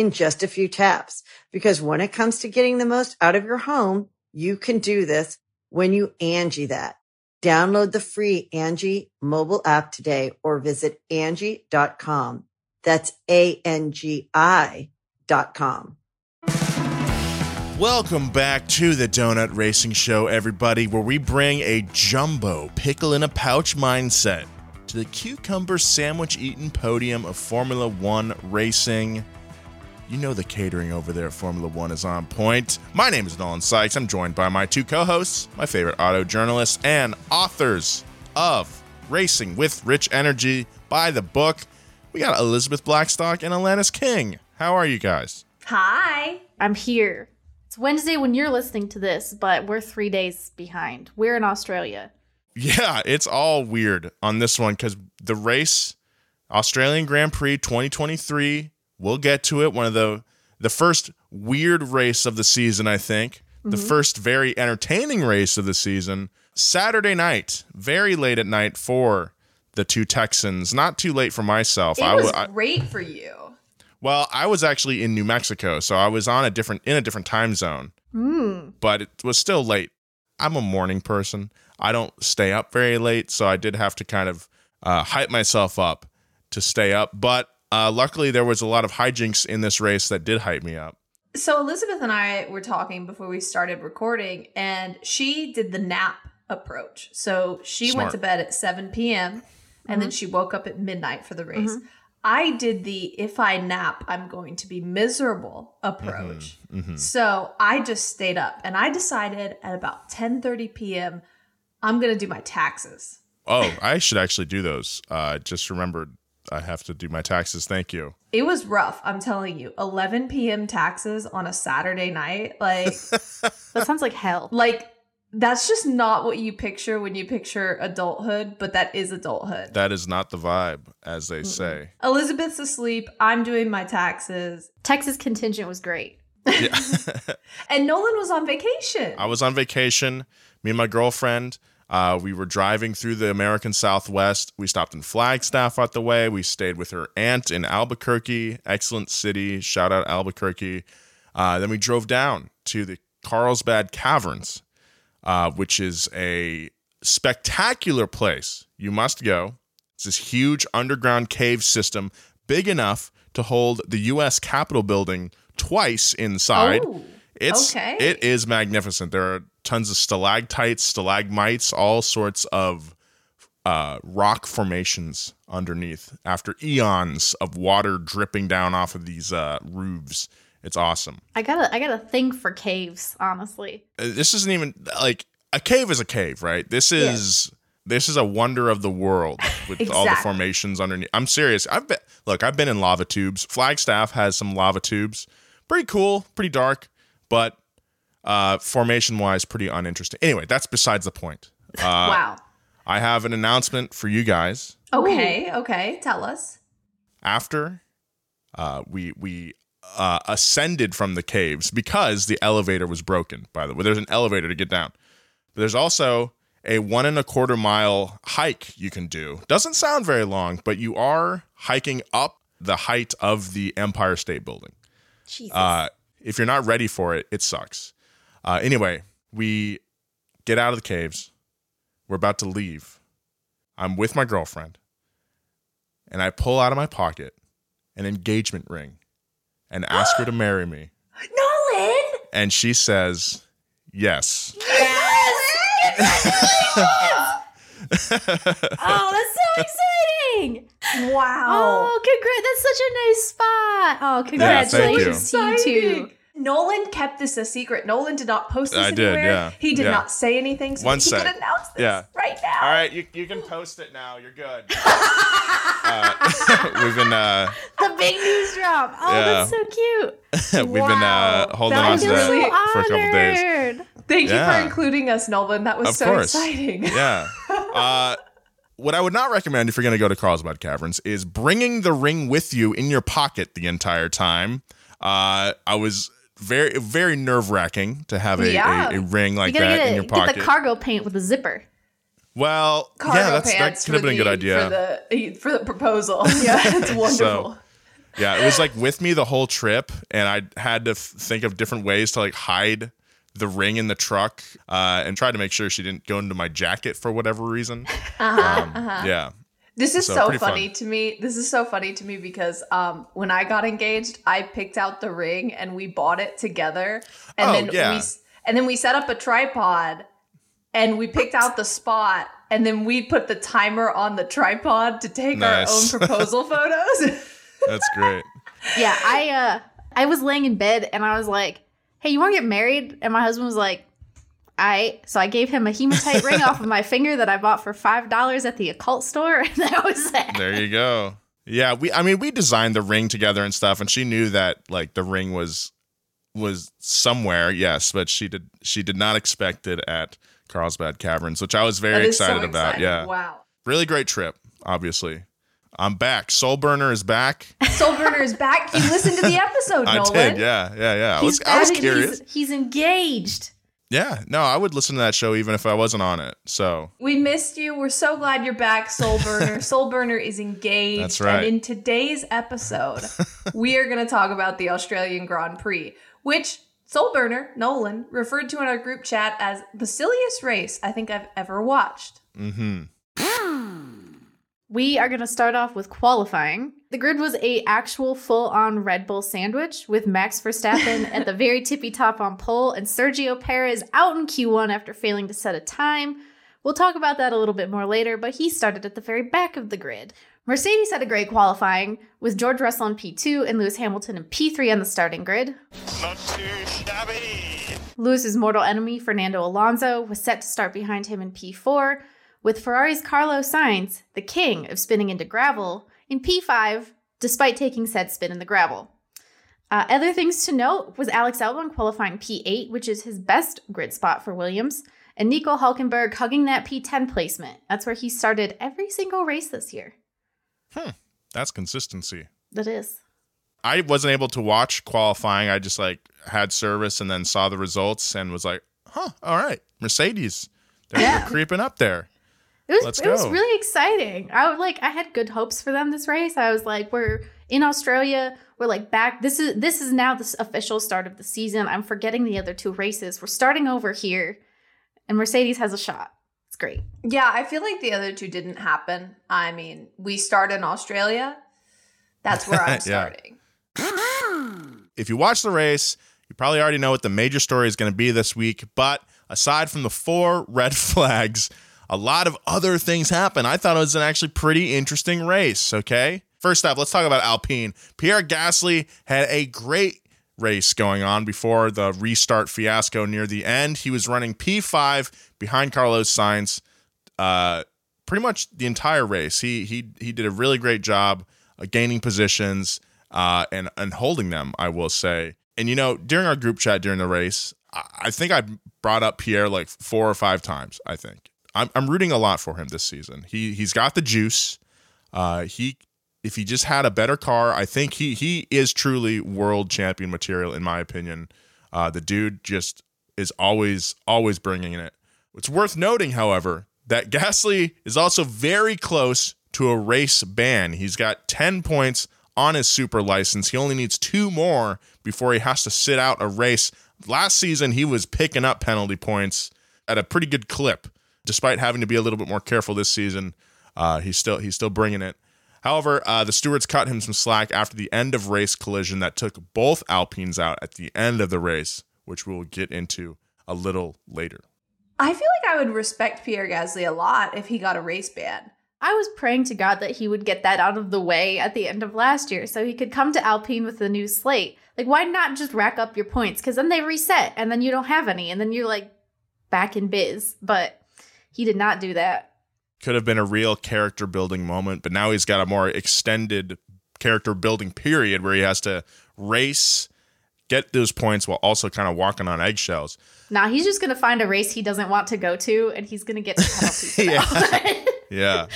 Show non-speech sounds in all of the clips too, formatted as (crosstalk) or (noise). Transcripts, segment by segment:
in just a few taps. Because when it comes to getting the most out of your home, you can do this when you Angie that. Download the free Angie mobile app today or visit Angie.com. That's A-N-G-I dot com. Welcome back to the Donut Racing Show, everybody, where we bring a jumbo pickle in a pouch mindset to the cucumber sandwich eating podium of Formula One racing. You know the catering over there at Formula One is on point. My name is Nolan Sykes. I'm joined by my two co hosts, my favorite auto journalists, and authors of Racing with Rich Energy by the book. We got Elizabeth Blackstock and Alanis King. How are you guys? Hi. I'm here. It's Wednesday when you're listening to this, but we're three days behind. We're in Australia. Yeah, it's all weird on this one because the race, Australian Grand Prix 2023, We'll get to it. One of the the first weird race of the season, I think. Mm-hmm. The first very entertaining race of the season. Saturday night, very late at night for the two Texans. Not too late for myself. It I was I, great for you. Well, I was actually in New Mexico, so I was on a different in a different time zone. Mm. But it was still late. I'm a morning person. I don't stay up very late, so I did have to kind of uh, hype myself up to stay up. But uh, luckily, there was a lot of hijinks in this race that did hype me up. So Elizabeth and I were talking before we started recording, and she did the nap approach. So she Smart. went to bed at 7 p.m. and mm-hmm. then she woke up at midnight for the race. Mm-hmm. I did the if I nap, I'm going to be miserable approach. Mm-hmm. mm-hmm. So I just stayed up and I decided at about 10:30 p.m. I'm going to do my taxes. Oh, I should actually do those. Uh, just remembered I have to do my taxes. Thank you. It was rough. I'm telling you. 11 p.m. taxes on a Saturday night. Like, (laughs) that sounds like hell. Like, that's just not what you picture when you picture adulthood, but that is adulthood. That is not the vibe, as they mm say. Elizabeth's asleep. I'm doing my taxes. Texas contingent was great. Yeah. (laughs) and Nolan was on vacation. I was on vacation. Me and my girlfriend uh, we were driving through the American Southwest. We stopped in Flagstaff out the way. We stayed with her aunt in Albuquerque. Excellent city. Shout out Albuquerque. Uh, then we drove down to the Carlsbad Caverns, uh, which is a spectacular place. You must go. It's this huge underground cave system, big enough to hold the U.S. Capitol building twice inside. Oh, it's okay. it is magnificent. There are tons of stalactites, stalagmites, all sorts of uh, rock formations underneath after eons of water dripping down off of these uh, roofs. It's awesome. I gotta, I gotta think for caves. Honestly, uh, this isn't even like a cave is a cave, right? This is. Yeah. This is a wonder of the world (laughs) with exactly. all the formations underneath. I'm serious. I've been look. I've been in lava tubes. Flagstaff has some lava tubes. Pretty cool. Pretty dark. But uh, formation wise, pretty uninteresting. Anyway, that's besides the point. (laughs) Uh, wow. I have an announcement for you guys. Okay, okay, tell us. After uh, we we uh, ascended from the caves because the elevator was broken. By the way, there's an elevator to get down, but there's also a one and a quarter mile hike you can do. Doesn't sound very long, but you are hiking up the height of the Empire State Building. Jesus. Uh, if you're not ready for it, it sucks. Uh, anyway, we get out of the caves. We're about to leave. I'm with my girlfriend, and I pull out of my pocket an engagement ring and ask her to (gasps) marry me. Nolan! And she says, Yes. Yes! (laughs) (laughs) oh, that's so exciting! Wow. Oh, congrats! That's such a nice spot. Oh, congratulations Yeah, to you two. Nolan kept this a secret. Nolan did not post this I did, anywhere. yeah. He did Yeah. not say anything. So One he sec. could announce this Yeah. right now. All right, you, you can post it now. You're good. (laughs) uh, (laughs) we've been uh, The big news drop. Oh, Yeah. that's so cute. (laughs) we've been uh, holding That on to that really for a couple days. honored. Thank you for including us, Nolan. That was Of so course. exciting. Yeah. Uh, what I would not recommend if you're going to go to Carlsbad Caverns is bringing the ring with you in your pocket the entire time. Uh, I was very, very nerve wracking to have a, Yeah. a, a ring like that get, in a, your get pocket. the cargo paint with a zipper. well, Cargo yeah, that's, that could have for been a good idea. for the for the proposal. (laughs) Yeah, it's wonderful. Yeah, it was like with me the whole trip, and I had to f- think of different ways to like hide the ring in the truck uh, and try to make sure she didn't go into my jacket for whatever reason. (laughs) Uh-huh, Um, Yeah. This is So, so, pretty fun. funny to me. This is so funny to me because um, when I got engaged, I picked out the ring and we bought it together. And Oh, then yeah. we and then we set up a tripod and we picked out the spot and then we put the timer on the tripod to take Nice. our own (laughs) proposal photos. That's great. Yeah, I uh I was laying in bed and I was like, "Hey, you want to get married?" And my husband was like, "I." So I gave him a hematite ring off of my finger that I bought for five dollars at the occult store, (laughs) and that was it. There you go. Yeah, we I mean we designed the ring together and stuff and she knew that like the ring was was somewhere, yes, but she did she did not expect it at Carlsbad Caverns, which I was very That is so excited about. Yeah. Wow. Really great trip, obviously. I'm back. Soulburner is back. Soulburner is back. You listened to the (laughs) episode, I Nolan. did. Yeah, yeah, yeah. I was He's I was curious. He's, he's engaged. Yeah. No, I would listen to that show even if I wasn't on it. So, We missed you. We're so glad you're back, Soulburner. (laughs) Soulburner is engaged. That's right. And in today's episode, (laughs) we are going to talk about the Australian Grand Prix, which Soulburner, Nolan, referred to in our group chat as the silliest race I think I've ever watched. mhm. We are going to start off with qualifying. The grid was a actual full-on Red Bull sandwich with Max Verstappen at the very tippy top on pole and Sergio Perez out in Q1 after failing to set a time. We'll talk about that a little bit more later, but he started at the very back of the grid. Mercedes had a great qualifying with George Russell in P2 and Lewis Hamilton in P3 on the starting grid. Not too shabby. Lewis's mortal enemy, Fernando Alonso, was set to start behind him in P4, with Ferrari's Carlos Sainz, the king of spinning into gravel, in P5, despite taking said spin in the gravel. Uh, other things to note was Alex Albon qualifying P8, which is his best grid spot for Williams, and Nico Hulkenberg hugging that P10 placement. That's where he started every single race this year. Hmm. That's consistency. That is. I wasn't able to watch qualifying. I just like had service and then saw the results and was like, "Huh, all right, Mercedes, they're, Yeah. they're creeping up there." It was Let's it was really exciting. I would like I had good hopes for them this race. I was like, we're in Australia. We're like back. This is this is now the official start of the season. I'm forgetting the other two races. We're starting over here, and Mercedes has a shot. It's great. Yeah, I feel like the other two didn't happen. I mean, we start in Australia. That's where I'm (laughs) starting. If you watch the race, you probably already know what the major story is going to be this week. But aside from the four red (laughs) flags, a lot of other things happen. I thought it was an actually pretty interesting race. Okay. First up, let's talk about Alpine. Pierre Gasly had a great race going on before the restart fiasco near the end. He was running P5 behind Carlos Sainz uh, pretty much the entire race. He he he did a really great job gaining positions uh, and and holding them. I will say. And you know, during our group chat during the race, I think I brought up Pierre like four or five times. I think I'm I'm rooting a lot for him this season. He he's got the juice. Uh, he if he just had a better car, I think he he is truly world champion material in my opinion. Uh, the dude just is always always bringing it. It's worth noting, however, that Gasly is also very close to a race ban. He's got 10 points on his super license. He only needs two more before he has to sit out a race. Last season, he was picking up penalty points at a pretty good clip, despite having to be a little bit more careful this season. Uh, he's still he's still bringing it. However, uh, the stewards cut him some slack after the end of race collision that took both Alpines out at the end of the race, which we'll get into a little later. I feel like I would respect Pierre Gasly a lot if he got a race ban. I was praying to God that he would get that out of the way at the end of last year so he could come to Alpine with a new slate. Like, why not just rack up your points? Because then they reset and then you don't have any and then you're like back in biz. But he did not do that. Could have been a real character building moment, but now he's got a more extended character building period where he has to race, get those points while also kind of walking on eggshells. Now he's just going to find a race he doesn't want to go to and he's going to get the penalty for (laughs) that. (laughs) Yeah.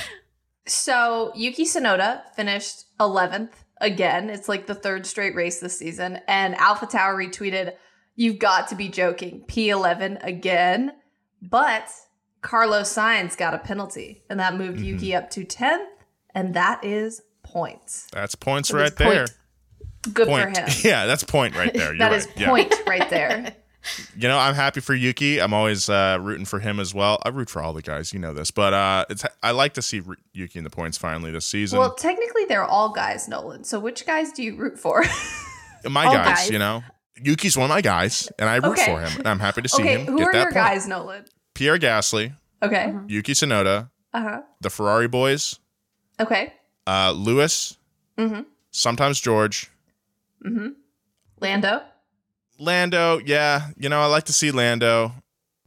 So Yuki Tsunoda finished 11th again. It's like the third straight race this season. And Alpha Tauri retweeted, You've got to be joking. P11 again. But Carlos Sainz got a penalty, and that moved Yuki up to 10th. And that is points. That's points So right that's point. there. Good Point. for him. (laughs) Yeah, that's point right there. (laughs) You're That right. is Yeah. point right there. (laughs) You know, I'm happy for Yuki. I'm always uh, rooting for him as well. I root for all the guys, you know this, but uh, it's I like to see Ru- Yuki in the points finally this season. Well, technically, they're all guys, Nolan. So which guys do you root for? my guys, guys. you know, Yuki's one of my guys, and I root Okay. for him, and I'm happy to see okay, him who get are that your point. guys, Nolan? Pierre Gasly, Okay. Mm-hmm. Yuki Tsunoda, Uh huh. the Ferrari boys, Okay. uh, Lewis, Mm-hmm. sometimes George, Mm-hmm. Lando. Lando. Yeah, you know, I like to see Lando.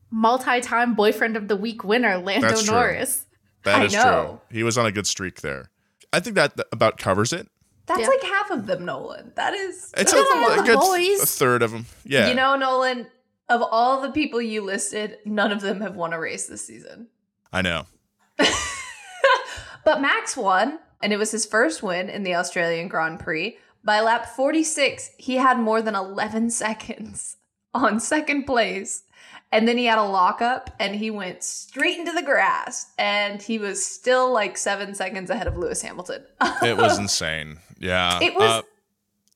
Multi time boyfriend of the week winner, Lando Norris. That's true. Norris. That I is know. true. He was on a good streak there. I think that th- about covers it. That's Yeah. like half of them, Nolan. That is. It's that's a, a lot. a good boys. a third of them. Yeah, You know, Nolan, of all the people you listed, none of them have won a race this season. I know. (laughs) But Max won, and it was his first win in the Australian Grand Prix. By lap 46, he had more than 11 (laughs) seconds on second place. And then he had a lockup and he went straight into the grass. And he was still like seven seconds ahead of Lewis Hamilton. It was (laughs) insane. Yeah, It was Uh,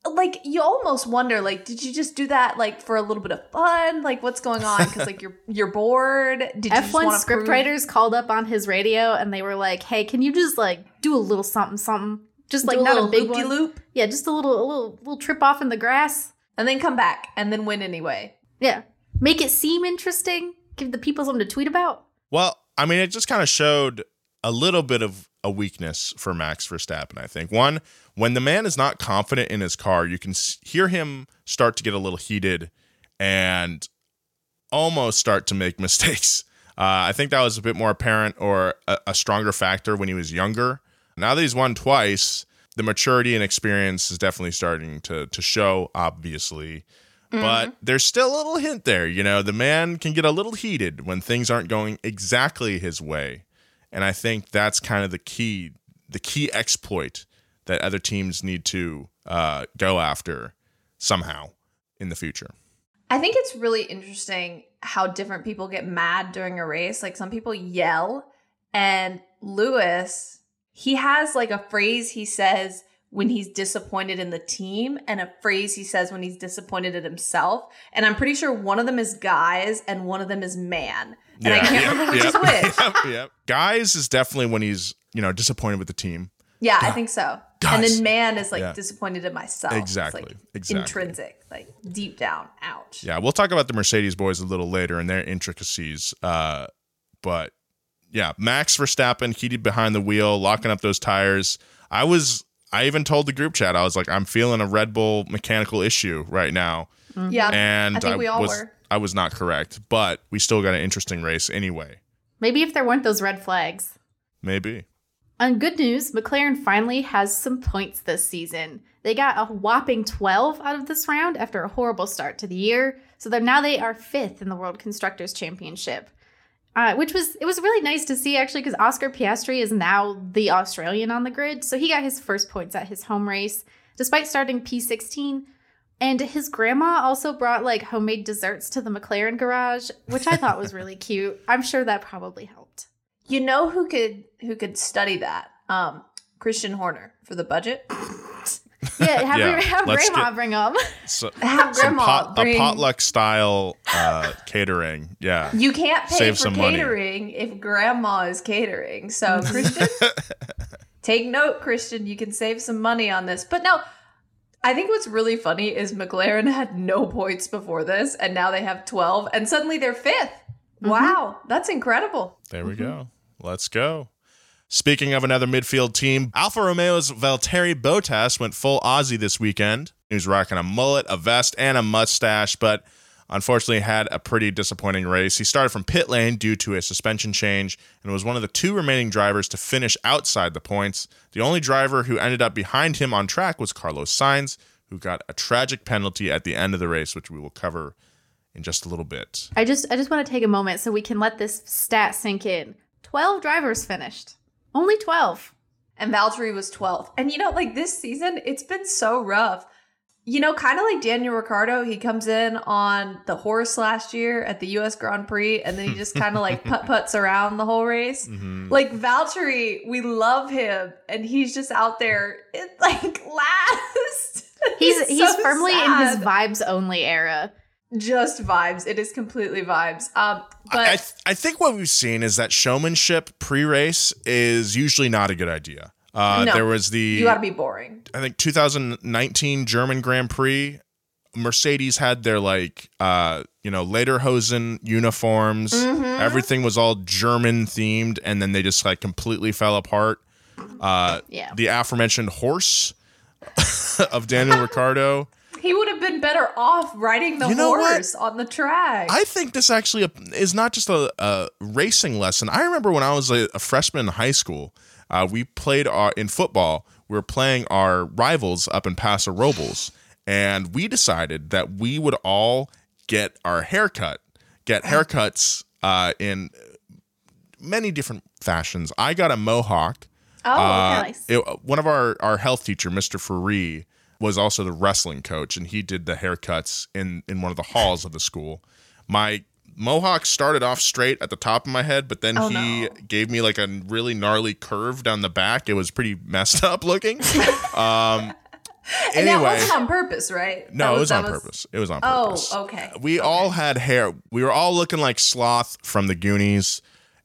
like you almost wonder like did you just do that like for a little bit of fun like what's going on because like you're you're bored did F1 wanna script prove- writers called up on his radio and they were like, "Hey, can you just like do a little something, something? Just like do not a big one. loop Yeah, just a little, a little, little trip off in the grass. and then come back and then win anyway Yeah, make it seem interesting. Give the people something to tweet about. Well, I mean, it just kind of showed a little bit of a weakness for Max Verstappen, I think. One, when the man is not confident in his car, you can hear him start to get a little heated and almost start to make (laughs) mistakes. Uh, I think that was a bit more apparent or a, a stronger factor when he was younger. Now that he's won twice, the maturity and experience is definitely starting to to show, obviously. But there's still a little hint there. You know, the man can get a little heated when things aren't going exactly his way. And I think that's kind of the key, the key exploit that other teams need to uh, go after somehow in the future. i think it's really interesting how different people get mad during a race like some people yell and lewis he has like a phrase he says when he's disappointed in the team and a phrase he says when he's disappointed in himself and i'm pretty sure one of them is guys and one of them is man and i can't remember which is (laughs) which Yep, yep. Guys is definitely when he's, you know, disappointed with the team. Yeah, I think so. And then man is like Yeah. disappointed in myself. It's, Exactly, like, exactly. Intrinsic, like deep down. Ouch. Yeah, we'll talk about the Mercedes boys a little later and their intricacies. Uh, but yeah, Max Verstappen heated behind the wheel, locking up those tires. I was, I even told the group chat, I was like, I'm feeling a Red Bull mechanical issue right now, Yeah. and I think we all was, were. I was not correct, but we still got an interesting race anyway. Maybe if there weren't those red flags. Maybe. On good news, McLaren finally has some points this season. They got a whopping 12 out of this round after a horrible start to the year, so now they are fifth in the World Constructors Championship. Uh, which was it was really nice to see actually because Oscar Piastri is now the Australian on the grid, so he got his first points at his home race despite starting P16. And his grandma also brought like homemade desserts to the McLaren garage, which I thought was really (laughs) cute. I'm sure that probably helped. You know who could who could study that? Um, Christian Horner for the budget. (laughs) Yeah, have, Yeah, have grandma get- bring them. (laughs) So, Have grandma pot, a potluck style uh, catering. Yeah. You can't pay Save for some money. catering if grandma is catering. So Christian, (laughs) take note, Christian. You can save some money on this. But no, I think what's really funny is McLaren had no points before this, and now they have 12, and suddenly they're 5th mm-hmm. Wow, that's incredible. There we mm-hmm. go. Let's go. Speaking of another midfield team, Alfa Romeo's Valtteri Bottas went full Aussie this weekend. He was rocking a mullet, a vest, and a mustache, but unfortunately had a pretty disappointing race. He started from pit lane due to a suspension change and was one of the two remaining drivers to finish outside the points. The only driver who ended up behind him on track was Carlos Sainz, who got a tragic penalty at the end of the race, which we will cover in just a little bit. I just I just want to take a moment so we can let this stat sink in. 12 drivers finished. Only 12. And Valtteri was 12th. And you know, like this season, it's been so rough you know, kind of like Daniel Ricciardo, he comes in on the horse last year at the US Grand Prix and then he just kind of like (laughs) put puts around the whole race. Mm-hmm. Like Valtteri, we love him and he's just out there like (laughs) last. He's he's, he's so firmly sad. in his vibes only era. Just vibes. It is completely vibes. Um, but I, I, th- I think what we've seen is that showmanship pre-race is usually not a good idea. Uh, no, there was the you got to be boring. I think 2019 German Grand Prix. Mercedes had their like uh, you know lederhosen uniforms. Mm-hmm. Everything was all German themed, and then they just like completely fell apart. Uh, yeah. The aforementioned horse (laughs) of Daniel (laughs) Ricciardo. He would have been better off riding the you know horse what? on the track. I think this actually is not just a, a racing lesson. I remember when I was a, a freshman in high school uh, we played our in football. We were playing our rivals up in Paso Robles, and we decided that we would all get our haircut, get haircuts uh, in many different fashions. I got a mohawk. Oh, uh, nice. It, one of our our health teacher, Mr. Faree, was also the wrestling coach, and he did the haircuts in in one of the halls of the school. My mohawk started off straight at the top of my head, but then oh, he no. gave me like a really gnarly curve down the back. It was pretty messed (laughs) up looking. Um, (laughs) and anyway, that wasn't on purpose, right? No, was, it was on was... purpose. It was on purpose. Oh, okay. We okay. all had hair. We were all looking like Sloth from the Goonies.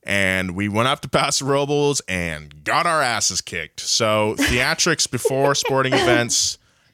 And we went up to Paso Robles and got our asses kicked. So theatrics before sporting (laughs) events,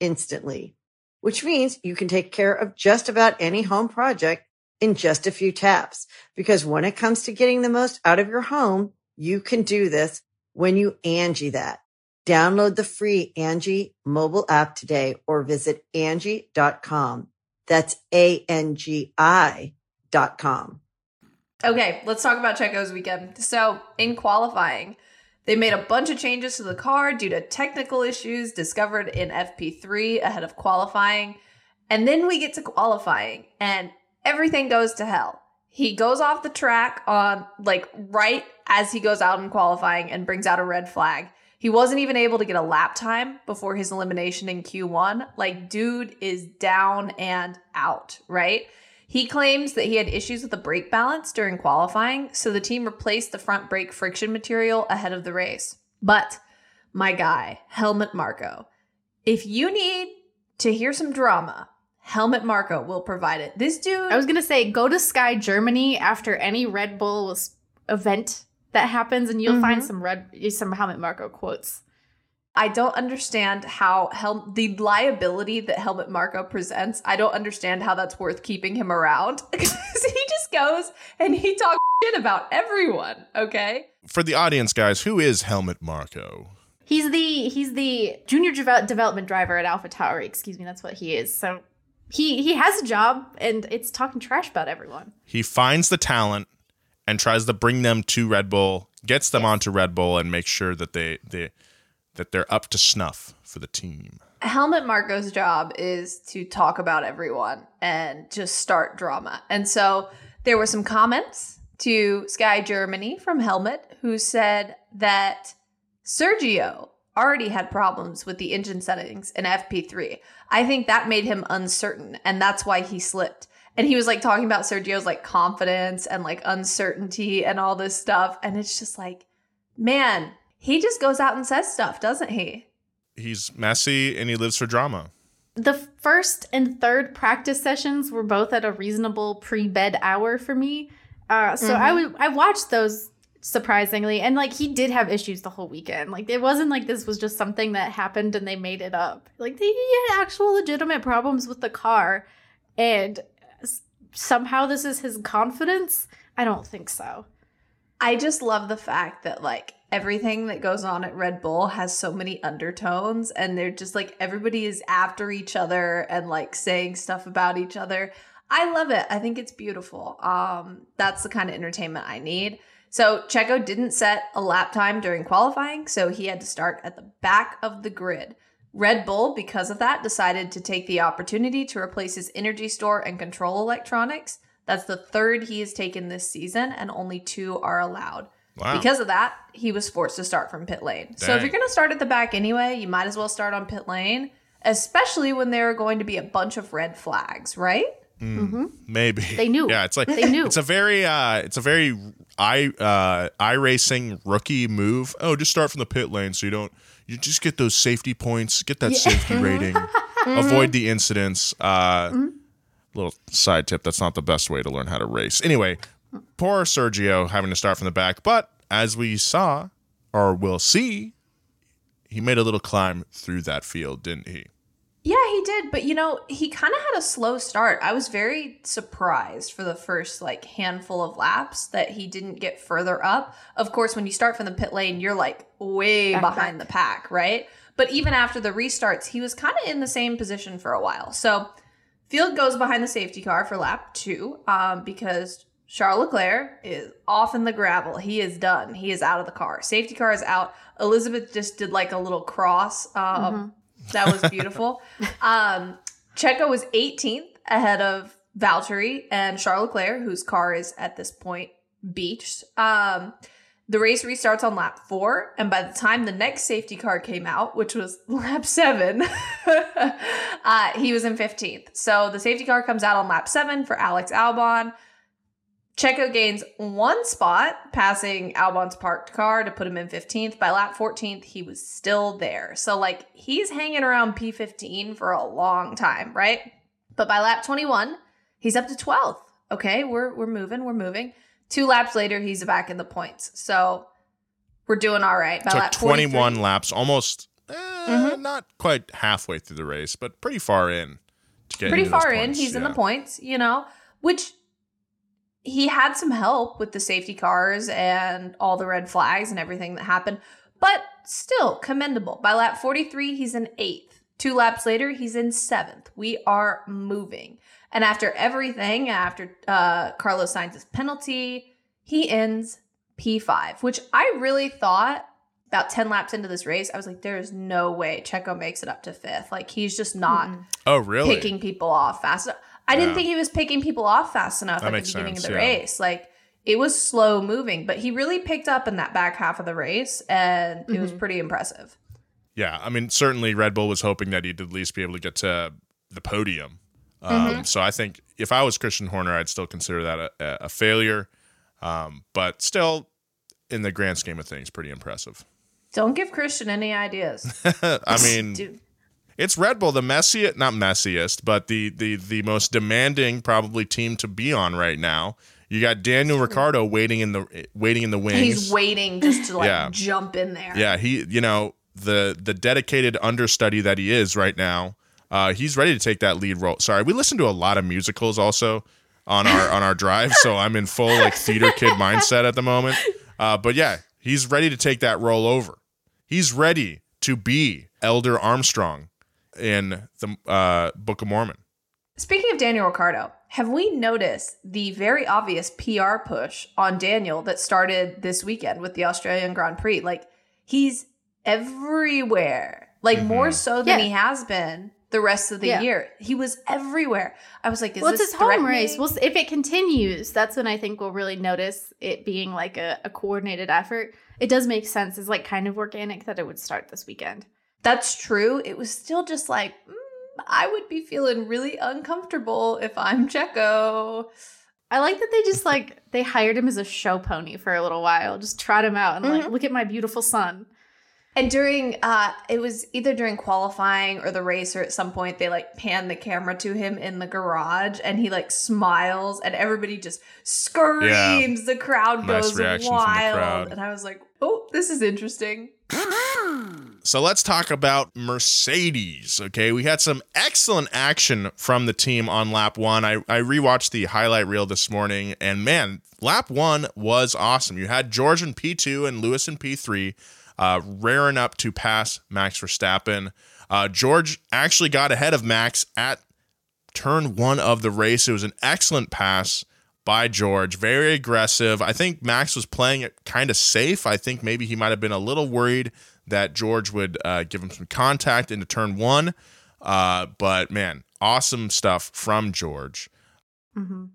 instantly, which means you can take care of just about any home project in just a few taps. Because when it comes to getting the most out of your home, you can do this when you Angie that. Download the free Angie mobile app today or visit Angie.com. That's A-N-G-I dot com. Okay, let's talk about Checo's weekend. So in qualifying, they made a bunch of changes to the car due to technical issues discovered in FP3 ahead of qualifying. And then we get to qualifying, and everything goes to hell. He goes off the track on like right as he goes out in qualifying and brings out a red flag. He wasn't even able to get a lap time before his elimination in Q1. Like, dude is down and out, right? He claims that he had issues with the brake balance during qualifying, so the team replaced the front brake friction material ahead of the race. But, my guy, Helmut Marko, if you need to hear some drama, Helmut Marko will provide it. This dude. I was gonna say, go to Sky Germany after any Red Bull event that happens, and you'll mm-hmm. find some red some Helmut Marko quotes. I don't understand how Hel- the liability that Helmut Marko presents. I don't understand how that's worth keeping him around (laughs) because he just goes and he talks (laughs) shit about everyone. Okay. For the audience, guys, who is Helmut Marko? He's the he's the junior deve- development driver at Alpha Tauri. Excuse me, that's what he is. So he he has a job, and it's talking trash about everyone. He finds the talent and tries to bring them to Red Bull, gets them onto Red Bull, and makes sure that they they that they're up to snuff for the team. Helmut Marko's job is to talk about everyone and just start drama. And so there were some comments to Sky Germany from Helmut who said that Sergio already had problems with the engine settings in FP3. I think that made him uncertain and that's why he slipped. And he was like talking about Sergio's like confidence and like uncertainty and all this stuff and it's just like man, he just goes out and says stuff, doesn't he? He's messy and he lives for drama. The first and third practice sessions were both at a reasonable pre-bed hour for me. Uh, so I would I watched those surprisingly, and like he did have issues the whole weekend. Like it wasn't like this was just something that happened and they made it up. Like they he had actual legitimate problems with the car, and s- somehow this is his confidence. I don't think so. I just love the fact that like everything that goes on at Red Bull has so many undertones and they're just like everybody is after each other and like saying stuff about each other. I love it. I think it's beautiful. Um that's the kind of entertainment I need. So Checo didn't set a lap time during qualifying, so he had to start at the back of the grid. Red Bull, because of that, decided to take the opportunity to replace his energy store and control electronics. That's the third he has taken this season, and only two are allowed. Wow. Because of that, he was forced to start from pit lane. So if you're going to start at the back anyway, you might as well start on pit lane, especially when there are going to be a bunch of red flags, right? Maybe They knew. Yeah, it's like They knew. (laughs) It's a very uh, it's a very i uh, iRacing rookie move. Oh, just start from the pit lane so you don't you just get those safety points, get that safety (laughs) rating, avoid the incidents. Uh, Little side tip: that's not the best way to learn how to race. Anyway, poor Sergio having to start from the back, but as we saw or will see, he made a little climb through that field, didn't he? Yeah, he did, but you know, he kind of had a slow start. I was very surprised for the first like handful of laps that he didn't get further up. Of course, when you start from the pit lane, you're like way Back, behind back. the pack, right? But even after the restarts, he was kind of in the same position for a while. So, Field goes behind the safety car for lap 2 um, because Charles Leclerc is off in the gravel. He is done. He is out of the car. Safety car is out. Elizabeth just did like a little cross. Um, That was beautiful. (laughs) um, Checo was 18th ahead of Valtteri and Charles Leclerc, whose car is at this point beached. Um, the race restarts on lap four, and by the time the next safety car came out, which was (laughs) lap seven, (laughs) uh, he was in 15th. So the safety car comes out on lap seven for Alex Albon. Checo gains one spot, passing Albon's parked car to put him in 15th. By lap 14th, he was still there. So, like, he's hanging around P15 for a long time, right? But by lap 21, he's up to 12th. Okay, we're we're moving, we're moving. Two laps later, he's back in the points. So we're doing all right. By took lap 21 laps, almost eh, Mhm. not quite halfway through the race, but pretty far in. To get pretty far in. points, He's in the points, you know, which he had some help with the safety cars and all the red flags and everything that happened, but still commendable. By lap 43, he's in eighth. Two laps later, he's in seventh. We are moving. And after everything, after uh, Carlos Sainz's penalty, he ends P5, which I really thought about 10 laps into this race, I was like, there is no way Checo makes it up to fifth. Like, he's just not Oh, really? picking people off fast enough. I didn't Yeah. think he was picking people off fast enough That at the beginning sense, of the yeah. race. Like it was slow moving, but he really picked up in that back half of the race and it Mm-hmm. was pretty impressive. Yeah, I mean, certainly Red Bull was hoping that he'd at least be able to get to the podium. Um, Mm-hmm. So I think if I was Christian Horner, I'd still consider that a, a- a failure. Um, but still, in the grand scheme of things, pretty impressive. Don't give Christian any ideas. (laughs) I mean, Dude. It's Red Bull, the messiest, not messiest, but the the the most demanding probably team to be on right now. You got Daniel Ricciardo waiting in the waiting in the wings. He's waiting just to like Yeah. jump in there. Yeah, he, you know, the the dedicated understudy that he is right now, uh, he's ready to take that lead role. Sorry, we listen to a lot of musicals also on our on our drive, so I'm in full like theater kid mindset at the moment. Uh, but yeah, he's ready to take that role over. He's ready to be Elder Armstrong in the uh, Book of Mormon. Speaking of Daniel Ricciardo, have we noticed the very obvious PR push on Daniel that started this weekend with the Australian Grand Prix? Like he's everywhere, like mm-hmm. more so than yeah. he has been the rest of the yeah. year. He was everywhere. I was like, is well, it's his home race. Well, if it continues, that's when I think we'll really notice it being like a, a coordinated effort. It does make sense. It's like kind of organic that it would start this weekend. That's true. It was still just like, mm, I would be feeling really uncomfortable if I'm Checo. I like that they just like they hired him as a show pony for a little while, just trot him out and mm-hmm. like look at my beautiful son. And during uh it was either during qualifying or the race or at some point they like pan the camera to him in the garage and he like smiles and everybody just screams. Yeah. The crowd nice goes wild. Crowd. And I was like, "Oh, this is interesting." (laughs) So let's talk about Mercedes. Okay, we had some excellent action from the team on lap one. I, I rewatched the highlight reel this morning, and man, lap one was awesome. You had George in P2 and Lewis in P3, uh, raring up to pass Max Verstappen. Uh, George actually got ahead of Max at turn one of the race. It was an excellent pass by George, very aggressive. I think Max was playing it kind of safe. I think maybe he might have been a little worried that George would uh, give him some contact into turn one. Uh, but man, awesome stuff from George. Mm-hmm.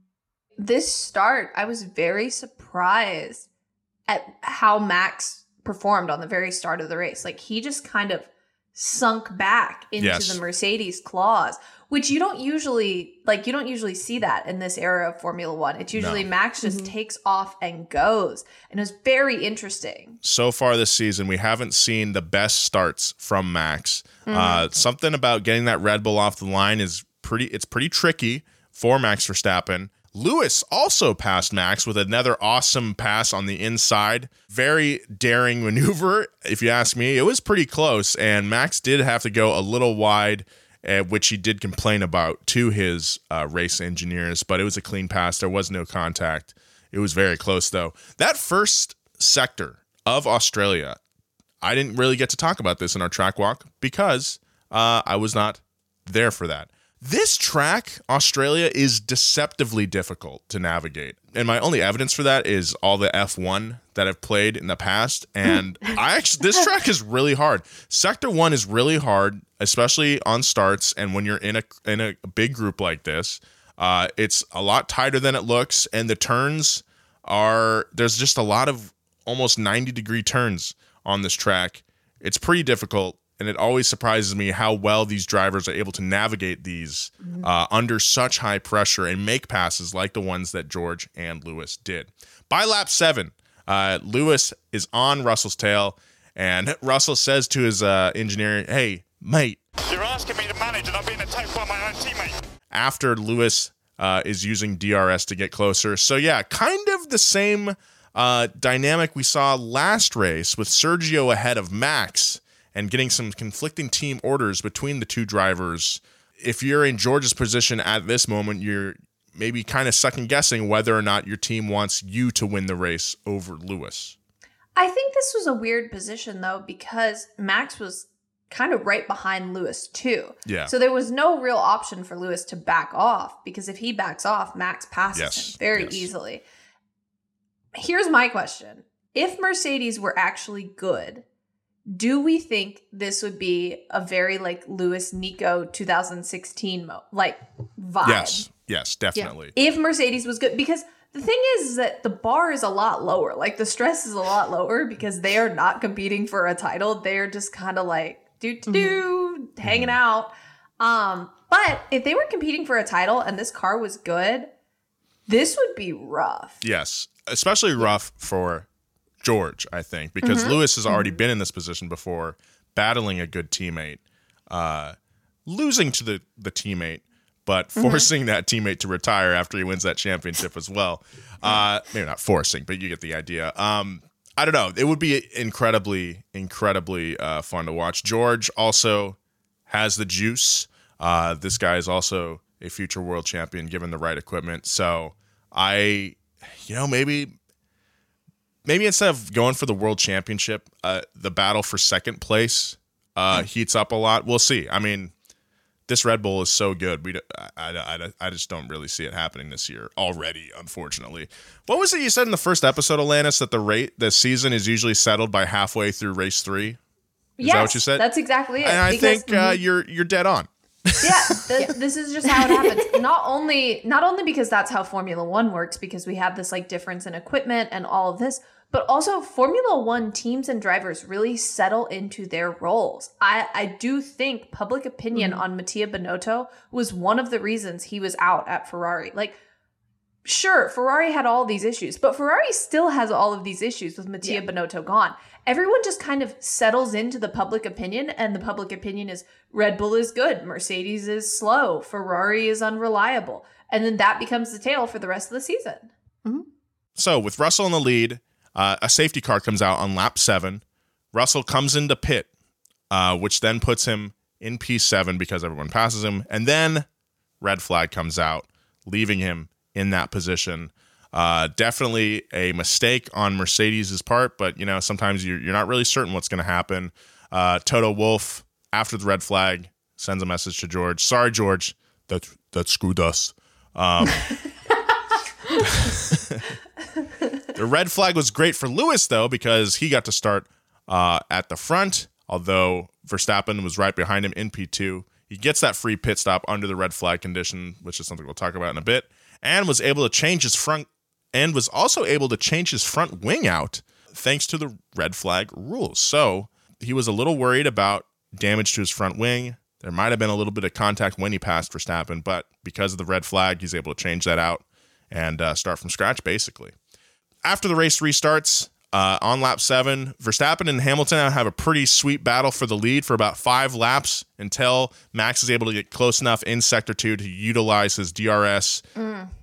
This start, I was very surprised at how Max performed on the very start of the race. Like he just kind of sunk back into yes. the Mercedes claws, which you don't usually like you don't usually see that in this era of Formula 1. It's usually no. Max just mm-hmm. takes off and goes. And it was very interesting. So far this season, we haven't seen the best starts from Max. Mm-hmm. Uh, something about getting that Red Bull off the line is pretty it's pretty tricky for Max Verstappen. Lewis also passed Max with another awesome pass on the inside. Very daring maneuver, if you ask me. It was pretty close, and Max did have to go a little wide, uh, which he did complain about to his uh, race engineers, but it was a clean pass. There was no contact. It was very close, though. That first sector of Australia, I didn't really get to talk about this in our track walk because uh, I was not there for that. This track, Australia, is deceptively difficult to navigate. And my only evidence for that is all the F1 that I've played in the past. And (laughs) I actually, this track is really hard. Sector one is really hard, especially on starts. And when you're in a, in a big group like this, uh, it's a lot tighter than it looks. And the turns are, there's just a lot of almost 90 degree turns on this track. It's pretty difficult and it always surprises me how well these drivers are able to navigate these mm-hmm. uh, under such high pressure and make passes like the ones that George and Lewis did. By lap seven, uh, Lewis is on Russell's tail, and Russell says to his uh, engineer, "Hey, mate, you're asking me to manage, and I'm being attacked by my own teammate." After Lewis uh, is using DRS to get closer, so yeah, kind of the same uh, dynamic we saw last race with Sergio ahead of Max and getting some conflicting team orders between the two drivers. If you're in George's position at this moment, you're maybe kind of second guessing whether or not your team wants you to win the race over Lewis. I think this was a weird position though because Max was kind of right behind Lewis too. Yeah. So there was no real option for Lewis to back off because if he backs off, Max passes yes. him very yes. easily. Here's my question. If Mercedes were actually good, do we think this would be a very like Lewis Nico 2016 mo- like vibe? Yes, yes, definitely. Yeah. If Mercedes was good, because the thing is that the bar is a lot lower. Like the stress is a lot lower because they are not competing for a title. They're just kind of like do do do hanging out. Um, but if they were competing for a title and this car was good, this would be rough. Yes, especially rough for George, I think, because mm-hmm. Lewis has already mm-hmm. been in this position before, battling a good teammate, uh, losing to the the teammate, but mm-hmm. forcing mm-hmm. that teammate to retire after he wins that championship as well. Uh, maybe not forcing, but you get the idea. Um, I don't know. It would be incredibly, incredibly uh, fun to watch. George also has the juice. Uh, this guy is also a future world champion given the right equipment. So I, you know, maybe maybe instead of going for the world championship, uh, the battle for second place uh, heats up a lot. We'll see. I mean, this Red Bull is so good. We, I, I, I just don't really see it happening this year already. Unfortunately, what was it you said in the first episode, Alanis, that the rate the season is usually settled by halfway through race three? Is yes, that what you said? That's exactly it. And I because- think uh, you're you're dead on. yeah, th- (laughs) this is just how it happens. Not only not only because that's how Formula 1 works because we have this like difference in equipment and all of this, but also Formula 1 teams and drivers really settle into their roles. I I do think public opinion mm-hmm. on Mattia Binotto was one of the reasons he was out at Ferrari. Like sure, Ferrari had all these issues, but Ferrari still has all of these issues with Mattia Binotto gone. Everyone just kind of settles into the public opinion, and the public opinion is Red Bull is good, Mercedes is slow, Ferrari is unreliable. And then that becomes the tale for the rest of the season. Mm-hmm. So with Russell in the lead, uh, a safety car comes out on lap seven. Russell comes into pit, uh, which then puts him in P7 because everyone passes him. And then red flag comes out, leaving him in that position. Uh, definitely a mistake on Mercedes' part, but you know sometimes you're, you're not really certain what's going to happen. Uh, Toto Wolff, after the red flag, sends a message to George. Sorry, George, that that screwed us. Um, (laughs) (laughs) the red flag was great for Lewis though because he got to start uh, at the front, although Verstappen was right behind him in P2. He gets that free pit stop under the red flag condition, which is something we'll talk about in a bit, and was able to change his front and was also able to change his front wing out thanks to the red flag rules. So he was a little worried about damage to his front wing. There might have been a little bit of contact when he passed Verstappen, but because of the red flag, he's able to change that out and uh, start from scratch, basically. After the race restarts, uh, on lap seven, Verstappen and Hamilton have a pretty sweet battle for the lead for about five laps until Max is able to get close enough in sector two to utilize his DRS,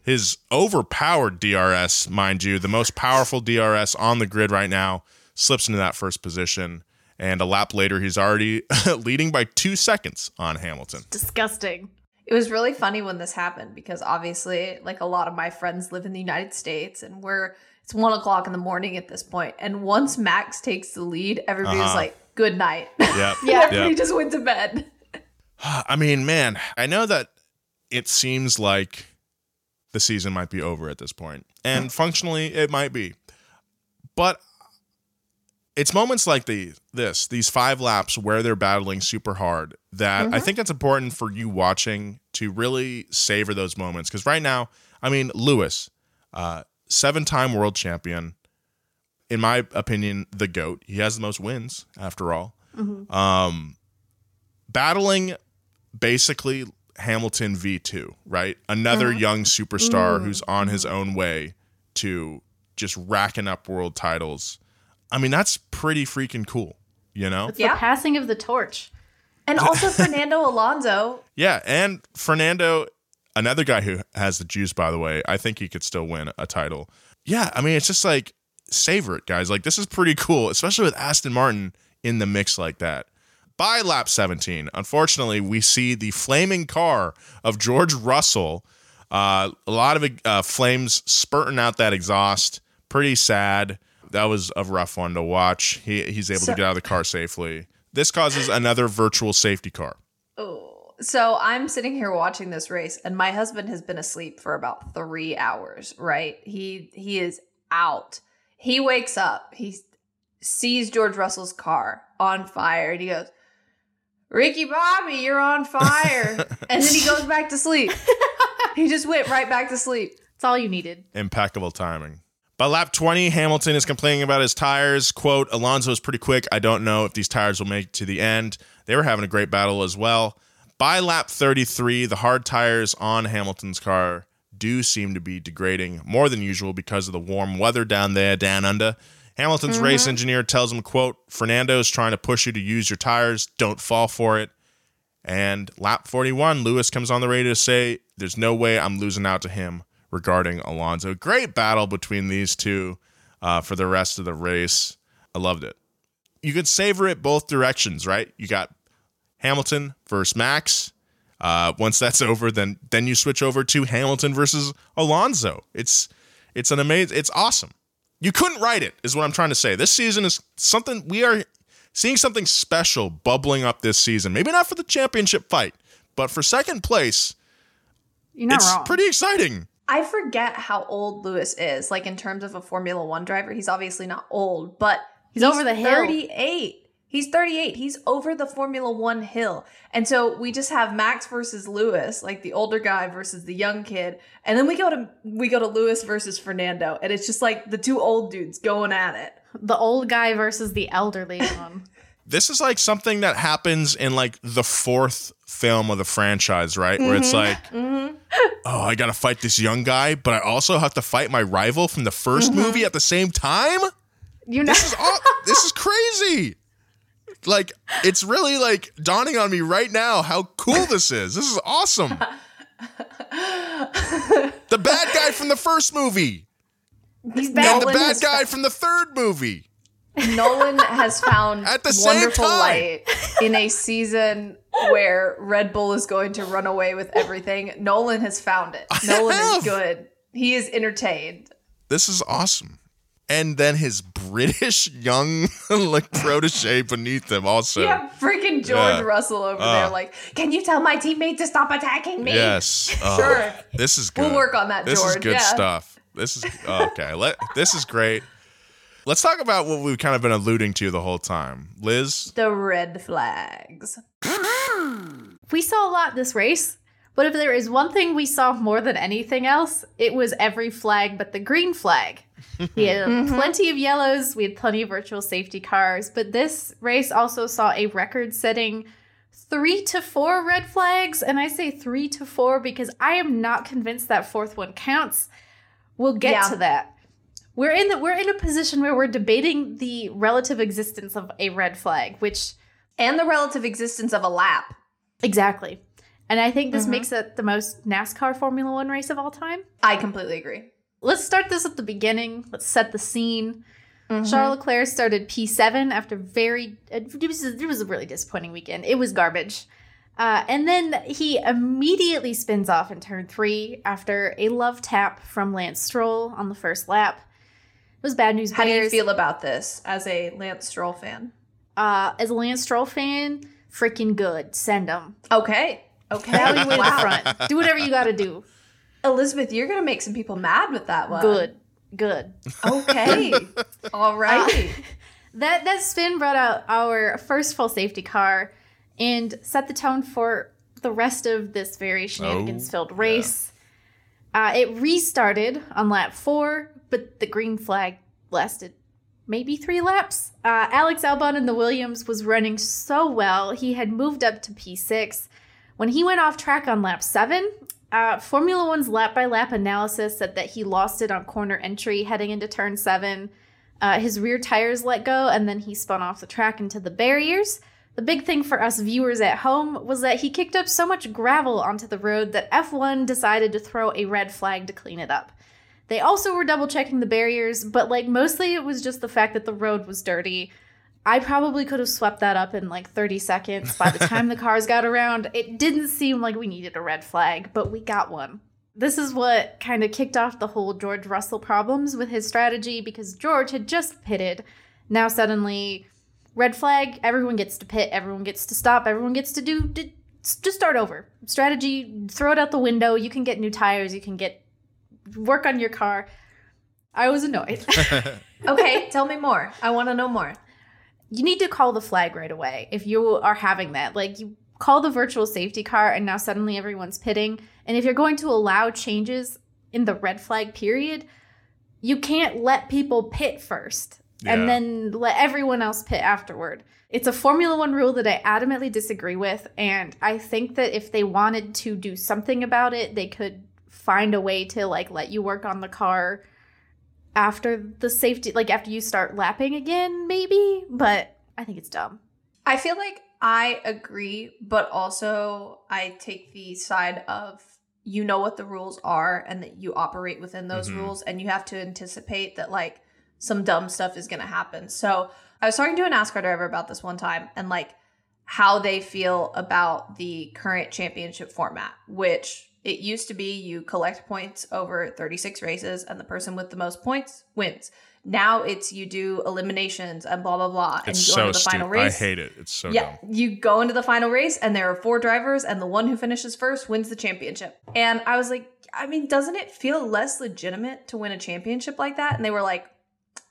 his overpowered DRS, mind you, the most powerful DRS on the grid right now, slips into that first position. And a lap later, he's already (laughs) leading by two seconds on Hamilton. Disgusting. It was really funny when this happened because obviously, like a lot of my friends live in the United States and we're it's one o'clock in the morning at this point. And once Max takes the lead, everybody was Uh-huh. like, "Good night." (laughs) Yep. (laughs) Yeah. everybody Yep. just went to bed. (sighs) I mean, man, I know that it seems like the season might be over at this point, and functionally it might be. But it's moments like the this, these five laps where they're battling super hard that I think it's important for you watching to really savor those moments. Because right now, I mean, Lewis, uh, seven-time world champion, in my opinion, the goat. He has the most wins after all. Mm-hmm. Um, battling basically Hamilton V2, right? Another uh-huh. young superstar mm. who's on his own way to just racking up world titles. I mean, that's pretty freaking cool, you know? It's Yeah. the passing of the torch. And also (laughs) Fernando Alonso. Yeah, and Fernando, another guy who has the juice, by the way, I think he could still win a title. Yeah, I mean, it's just like savor it, guys. Like this is pretty cool, especially with Aston Martin in the mix like that. By lap 17, unfortunately, we see the flaming car of George Russell. Uh, a lot of uh, flames spurting out that exhaust. Pretty sad. That was a rough one to watch. He, he's able So- to get out of the car safely. This causes another virtual safety car. Oh. So I'm sitting here watching this race, and my husband has been asleep for about three hours. Right? He he is out. He wakes up. He sees George Russell's car on fire, and he goes, "Ricky Bobby, you're on fire!" (laughs) and then he goes back to sleep. (laughs) he just went right back to sleep. It's all you needed. Impeccable timing. By lap 20, Hamilton is complaining about his tires. Quote, Alonso is pretty quick. I don't know if these tires will make it to the end. They were having a great battle as well. By lap 33, the hard tires on Hamilton's car do seem to be degrading more than usual because of the warm weather down there, down under. Hamilton's race engineer tells him, quote, Fernando's trying to push you to use your tires. Don't fall for it. And lap 41, Lewis comes on the radio to say, There's no way I'm losing out to him regarding Alonso. Great battle between these two uh, for the rest of the race. I loved it. You could savor it both directions, right? You got Hamilton versus Max. Uh, once that's (laughs) over, then then you switch over to Hamilton versus Alonso. It's it's an amazing, it's awesome. You couldn't write it, is what I'm trying to say. This season is something we are seeing something special bubbling up this season. Maybe not for the championship fight, but for second place. You're not it's wrong. pretty exciting. I forget how old Lewis is, like in terms of a Formula One driver. He's obviously not old, but He's over the hill. 38. He's 38. He's over the Formula One hill. And so we just have Max versus Lewis, like the older guy versus the young kid. And then we go to we go to Lewis versus Fernando. And it's just like the two old dudes going at it. the old guy versus the elderly (laughs) one. This is like something that happens in like the fourth film of the franchise, right? Where it's mm-hmm. like, (laughs) mm-hmm. oh, I got to fight this young guy, but I also have to fight my rival from the 1st mm-hmm. movie at the same time. You're not. This is all, this is crazy. (laughs) Like it's really like dawning on me right now how cool this is. This is awesome. the bad guy from the first movie He's and bad. the bad guy fa- from the third movie. Nolan has found (laughs) At the wonderful light in a season where Red Bull is going to run away with everything. Nolan has found it. Nolan have. is good. He is entertained. This is awesome. And then his British young (laughs) like protege beneath him also. Yeah, freaking George Yeah. Russell over Uh. there. Like, can you tell my teammate to stop attacking me? Yes. Oh, (laughs) Sure. This is good. We'll work on that, This is good Yeah. stuff. This is okay. Let this is great. Let's talk about what we've kind of been alluding to the whole time. Liz, The red flags. we saw a lot this race, but if there is one thing we saw more than anything else, it was every flag but the green flag. (laughs) We had plenty of yellows, we had plenty of virtual safety cars, but this race also saw a record setting three to four red flags. And I say three to four because I am not convinced that fourth one counts. We'll get Yeah. to that. We're in the we're in a position where we're debating the relative existence of a red flag, which And the relative existence of a lap. Exactly. And I think this Mhm. makes it the most NASCAR Formula One race of all time. I completely agree. Let's start this at the beginning. Let's set the scene. Mhm. Charles Leclerc started P7 after very. It was, it was a really disappointing weekend. It was garbage. Uh, and then he immediately spins off in turn three after a love tap from Lance Stroll on the first lap. It was bad news. How do you feel about this as a Lance Stroll fan? Uh, as a Lance Stroll fan, freaking good. Send him. Okay. Okay. Evaluate Wow. front. Do whatever you got to do. Elizabeth, you're going to make some people mad with that one. Good. Good. Okay. (laughs) All right. righty. That that spin brought out our first full safety car and set the tone for the rest of this very shenanigans filled race. Uh, it restarted on lap four, but the green flag lasted maybe three laps. Uh, Alex Albon in the Williams was running so well. He had moved up to P6. When he went off track on lap seven, uh, Formula One's lap by lap analysis said that he lost it on corner entry heading into turn seven. Uh, his rear tires let go, and then he spun off the track into the barriers. The big thing for us viewers at home was that he kicked up so much gravel onto the road that F1 decided to throw a red flag to clean it up. They also were double checking the barriers, but like mostly it was just the fact that the road was dirty. I probably could have swept that up in like 30 seconds by the time the (laughs) cars got around. It didn't seem like we needed a red flag, but we got one. This is what kind of kicked off the whole George Russell problems with his strategy because George had just pitted. Now suddenly, red flag, everyone gets to pit, everyone gets to stop, everyone gets to do d- just start over. Strategy, throw it out the window. You can get new tires, you can get work on your car. I was annoyed. (laughs) (laughs) Okay, tell me more. I want to know more. You need to call the flag right away if you are having that. Like you call the virtual safety car and now suddenly everyone's pitting. And if you're going to allow changes in the red flag period, you can't let people pit first Yeah. and then let everyone else pit afterward. It's a Formula One rule that I adamantly disagree with. And I think that if they wanted to do something about it, they could find a way to like let you work on the car after the safety like after you start lapping again maybe but i think it's dumb I feel like I agree, but also I take the side of you know what the rules are and that you operate within those Mhm. rules and you have to anticipate that like some dumb stuff is going to happen. So, I was talking to a NASCAR driver about this one time and like how they feel about the current championship format, which it used to be you collect points over 36 races and the person with the most points wins. Now it's you do eliminations and blah blah blah, and It's you go so into the final race. I hate it. It's so yeah, dumb. you go into the final race, and there are four drivers, and the one who finishes first wins the championship. And I was like, I mean, doesn't it feel less legitimate to win a championship like that? And they were like,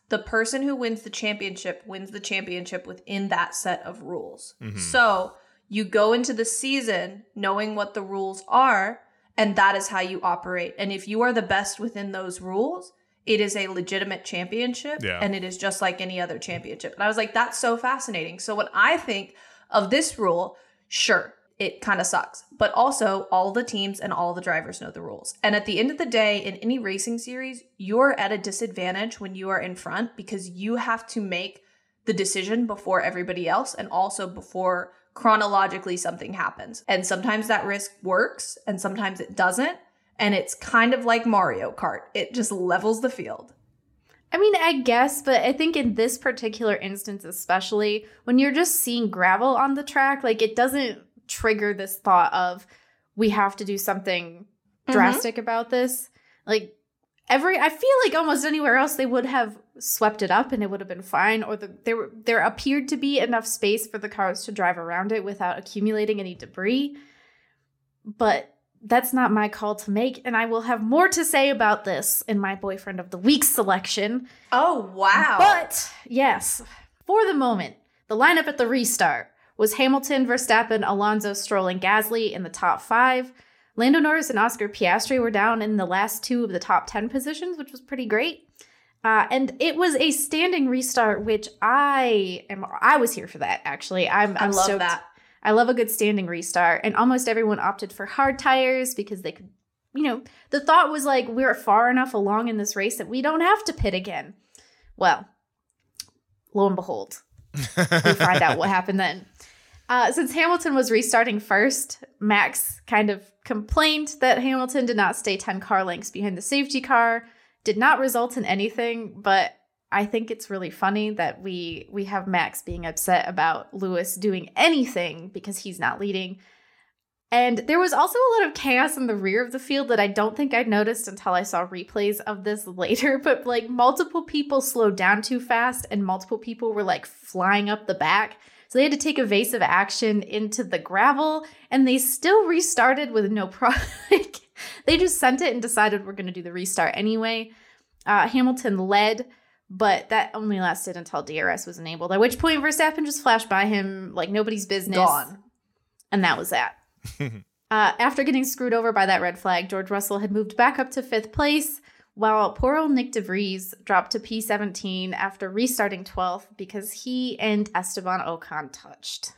the person who wins the championship wins the championship within that set of rules. Mhm. So you go into the season knowing what the rules are, and that is how you operate. And if you are the best within those rules, it is a legitimate championship Yeah. and it is just like any other championship. And I was like, that's so fascinating. So when I think of this rule, sure, it kind of sucks. But also, all the teams and all the drivers know the rules. And at the end of the day, in any racing series, you're at a disadvantage when you are in front because you have to make the decision before everybody else and also before chronologically something happens. And sometimes that risk works and sometimes it doesn't. And it's kind of like Mario Kart, it just levels the field. I mean, I guess, but I think in this particular instance, especially when you're just seeing gravel on the track, like it doesn't trigger this thought of we have to do something Mhm. drastic about this. Like every, I feel like almost anywhere else they would have swept it up and it would have been fine, or the, there there appeared to be enough space for the cars to drive around it without accumulating any debris. But that's not my call to make, and I will have more to say about this in my boyfriend of the week selection. Oh, wow. But yes, for the moment, the lineup at the restart was Hamilton, Verstappen, Alonso, Stroll, and Gasly in the top five. Lando Norris and Oscar Piastri were down in the last two of the top 10 positions, which was pretty great. Uh, and it was a standing restart, which I am. I was here for that. Actually, I'm. I I'm love stoked. that. I love a good standing restart, and almost everyone opted for hard tires because they could. You know, the thought was like we're far enough along in this race that we don't have to pit again. Well, lo and behold, we find out what (laughs) happened then. Uh, since Hamilton was restarting first, Max kind of complained that Hamilton did not stay 10 car lengths behind the safety car. Did not result in anything, but I think it's really funny that we we have Max being upset about Lewis doing anything because he's not leading. And there was also a lot of chaos in the rear of the field that I don't think I'd noticed until I saw replays of this (laughs) later. But like multiple people slowed down too fast, and multiple people were like flying up the back. So they had to take evasive action into the gravel, and they still restarted with no pro. (laughs) like, they just sent it and decided we're going to do the restart anyway. Uh, Hamilton led, but that only lasted until DRS was enabled. At which point Verstappen just flashed by him like nobody's business, Gone. and that was that. (laughs) Uh, after getting screwed over by that red flag, George Russell had moved back up to fifth place, while poor old Nick de Vries dropped to P17 after restarting 12th because he and Esteban Ocon touched.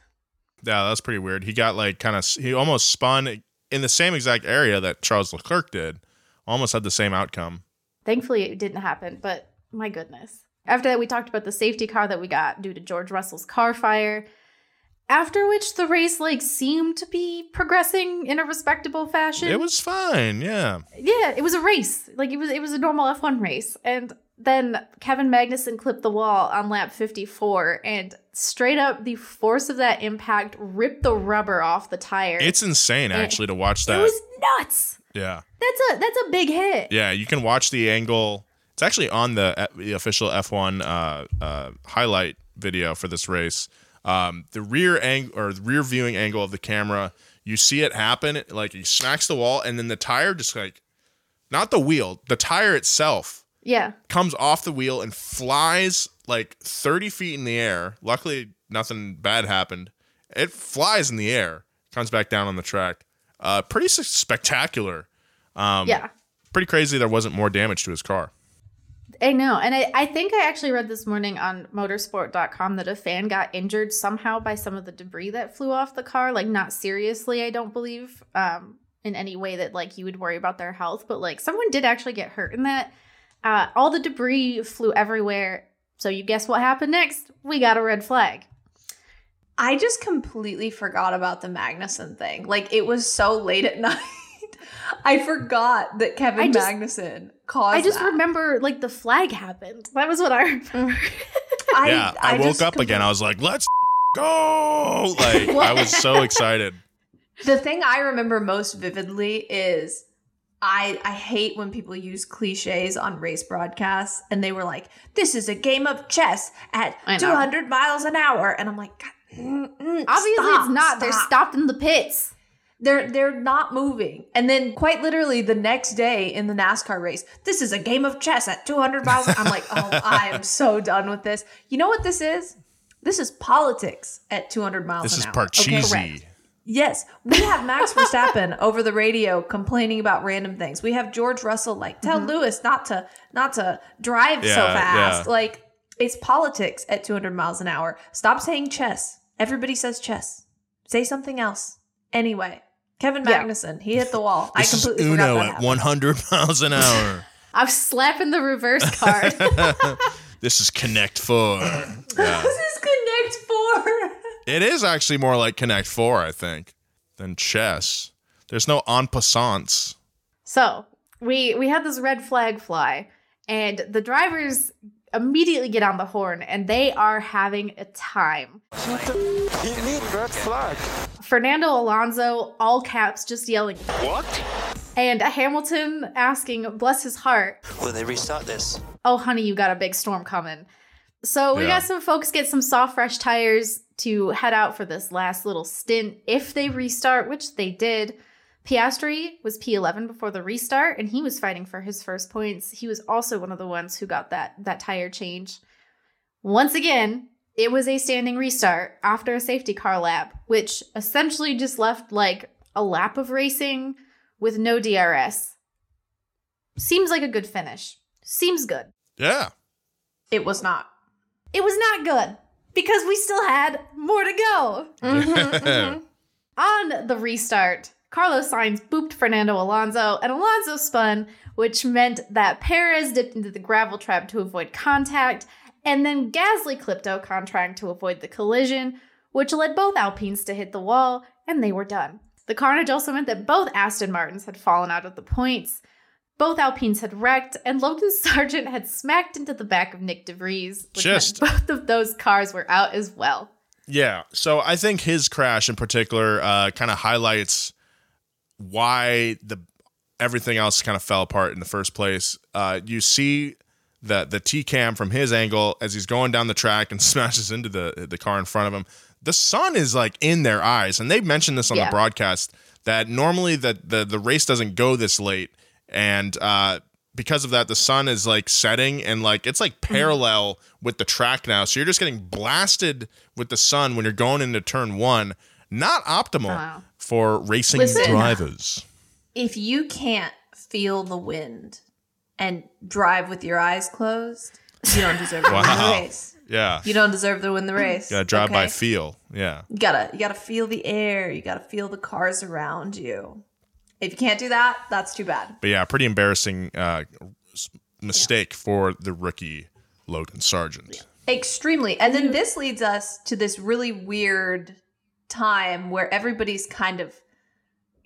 Yeah, that's pretty weird. He got like kind of he almost spun in the same exact area that Charles Leclerc did. Almost had the same outcome. Thankfully, it didn't happen, but my goodness. After that, we talked about the safety car that we got due to George Russell's car fire. After which, the race like seemed to be progressing in a respectable fashion. It was fine. Yeah. yeah, it was a race. Like it was it was a normal F1 race. And then Kevin Magnussen clipped the wall on lap 54 and straight up the force of that impact ripped the rubber off the tire. It's insane It- actually to watch that. it was nuts. yeah. That's a that's a big hit. Yeah, you can watch the angle. It's actually on the, the official F1 uh, uh, highlight video for this race. Um, the rear angle or the rear viewing angle of the camera, you see it happen. Like he smacks the wall, and then the tire just like, not the wheel, the tire itself Yeah. comes off the wheel and flies like 30 feet in the air. Luckily, nothing bad happened. It flies in the air, comes back down on the track. Uh, pretty spectacular. Um, yeah. Pretty crazy there wasn't more damage to his car. I know. And I, I think I actually read this morning on motorsport.com that a fan got injured somehow by some of the debris that flew off the car. Like, not seriously, I don't believe, um, in any way that, like, you would worry about their health. But, like, someone did actually get hurt in that. Uh, all the debris flew everywhere. So, you guess what happened next? We got a red flag. I just completely forgot about the Magnussen thing. Like it was so late at (laughs) night. (laughs) I forgot that Kevin I just- Magnussen caused I just that. remember, like, the flag happened. That was what I (laughs) remember. I, yeah, I, woke just up again. I was like, let's (laughs) go. Like, I was so excited. The thing I remember most vividly is I I hate when people use cliches on race broadcasts and they were like, "This is a game of chess at 200 miles an hour," and I'm like, mm, mm, obviously stop, it's not. Stop. They're stopped in the pits. They're they're not moving. And then quite literally the next day in the NASCAR race, this is a game of chess at 200 miles. I'm like, oh, (laughs) I am so done with this. You know what this is? This is politics at 200 miles this an hour. This is Parcheesi. Okay? Yes, we have Max (laughs) Verstappen over the radio complaining about random things. We have George Russell like tell mm-hmm. Lewis not to not to drive yeah, so fast. Yeah. Like it's politics at 200 miles an hour. Stop saying chess. Everybody says chess. Say something else. Anyway, Kevin Magnussen, yeah. he hit the wall. I completely Uno forgot that at 100 miles an hour. (laughs) I'm slapping the reverse card. (laughs) (laughs) this is Connect Four. Yeah. this is Connect Four. It is actually more like Connect Four, I think, than chess. There's no en passants. So we we had this red flag fly, and the drivers immediately get on the horn, and they are having a time. What the red flag? Fernando Alonso, all caps, just yelling. What? And Hamilton asking, bless his heart. Will they restart this? Oh, honey, you got a big storm coming. So we yeah. got some folks get some soft, fresh tires to head out for this last little stint if they restart, which they did. Piastri was P11 before the restart, and he was fighting for his first points. He was also one of the ones who got that that tire change. Once again, it was a standing restart after a safety car lap, which essentially just left like a lap of racing with no DRS. Seems like a good finish. Seems good. Yeah. It was not. It was not good because we still had more to go. (laughs) Mm-hmm, mm-hmm. (laughs) On the restart, Carlos Sainz booped Fernando Alonso, and Alonso spun, which meant that Perez dipped into the gravel trap to avoid contact, and then Gasly clipped Ocon trying to avoid the collision, which led both Alpines to hit the wall, and they were done. The carnage also meant that both Aston Martins had fallen out of the points, both Alpines had wrecked, and Logan (laughs) Sargent had smacked into the back of Nick de Vries, which Just, meant both of those cars were out as well. Yeah, so I think his crash in particular uh, kind of highlights why the everything else kind of fell apart in the first place. Uh, you see the the T cam from his angle as he's going down the track and (laughs) smashes into the the car in front of him. The sun is like in their eyes, and they mentioned this on yeah. the broadcast that normally that the the race doesn't go this late and uh, because of that, the sun is like setting and like it's like mm-hmm. parallel with the track now. So you're just getting blasted with the sun when you're going into turn one. Not optimal wow. for racing Listen, drivers. If you can't feel the wind and drive with your eyes closed, you don't deserve to wow. win the race. Yeah. You don't deserve to win the race. You gotta drive okay? by feel. Yeah. You gotta you gotta feel the air. You gotta feel the cars around you. If you can't do that, that's too bad. But yeah, pretty embarrassing uh, mistake yeah. for the rookie Logan Sargent. Yeah. Extremely. And then this leads us to this really weird time where everybody's kind of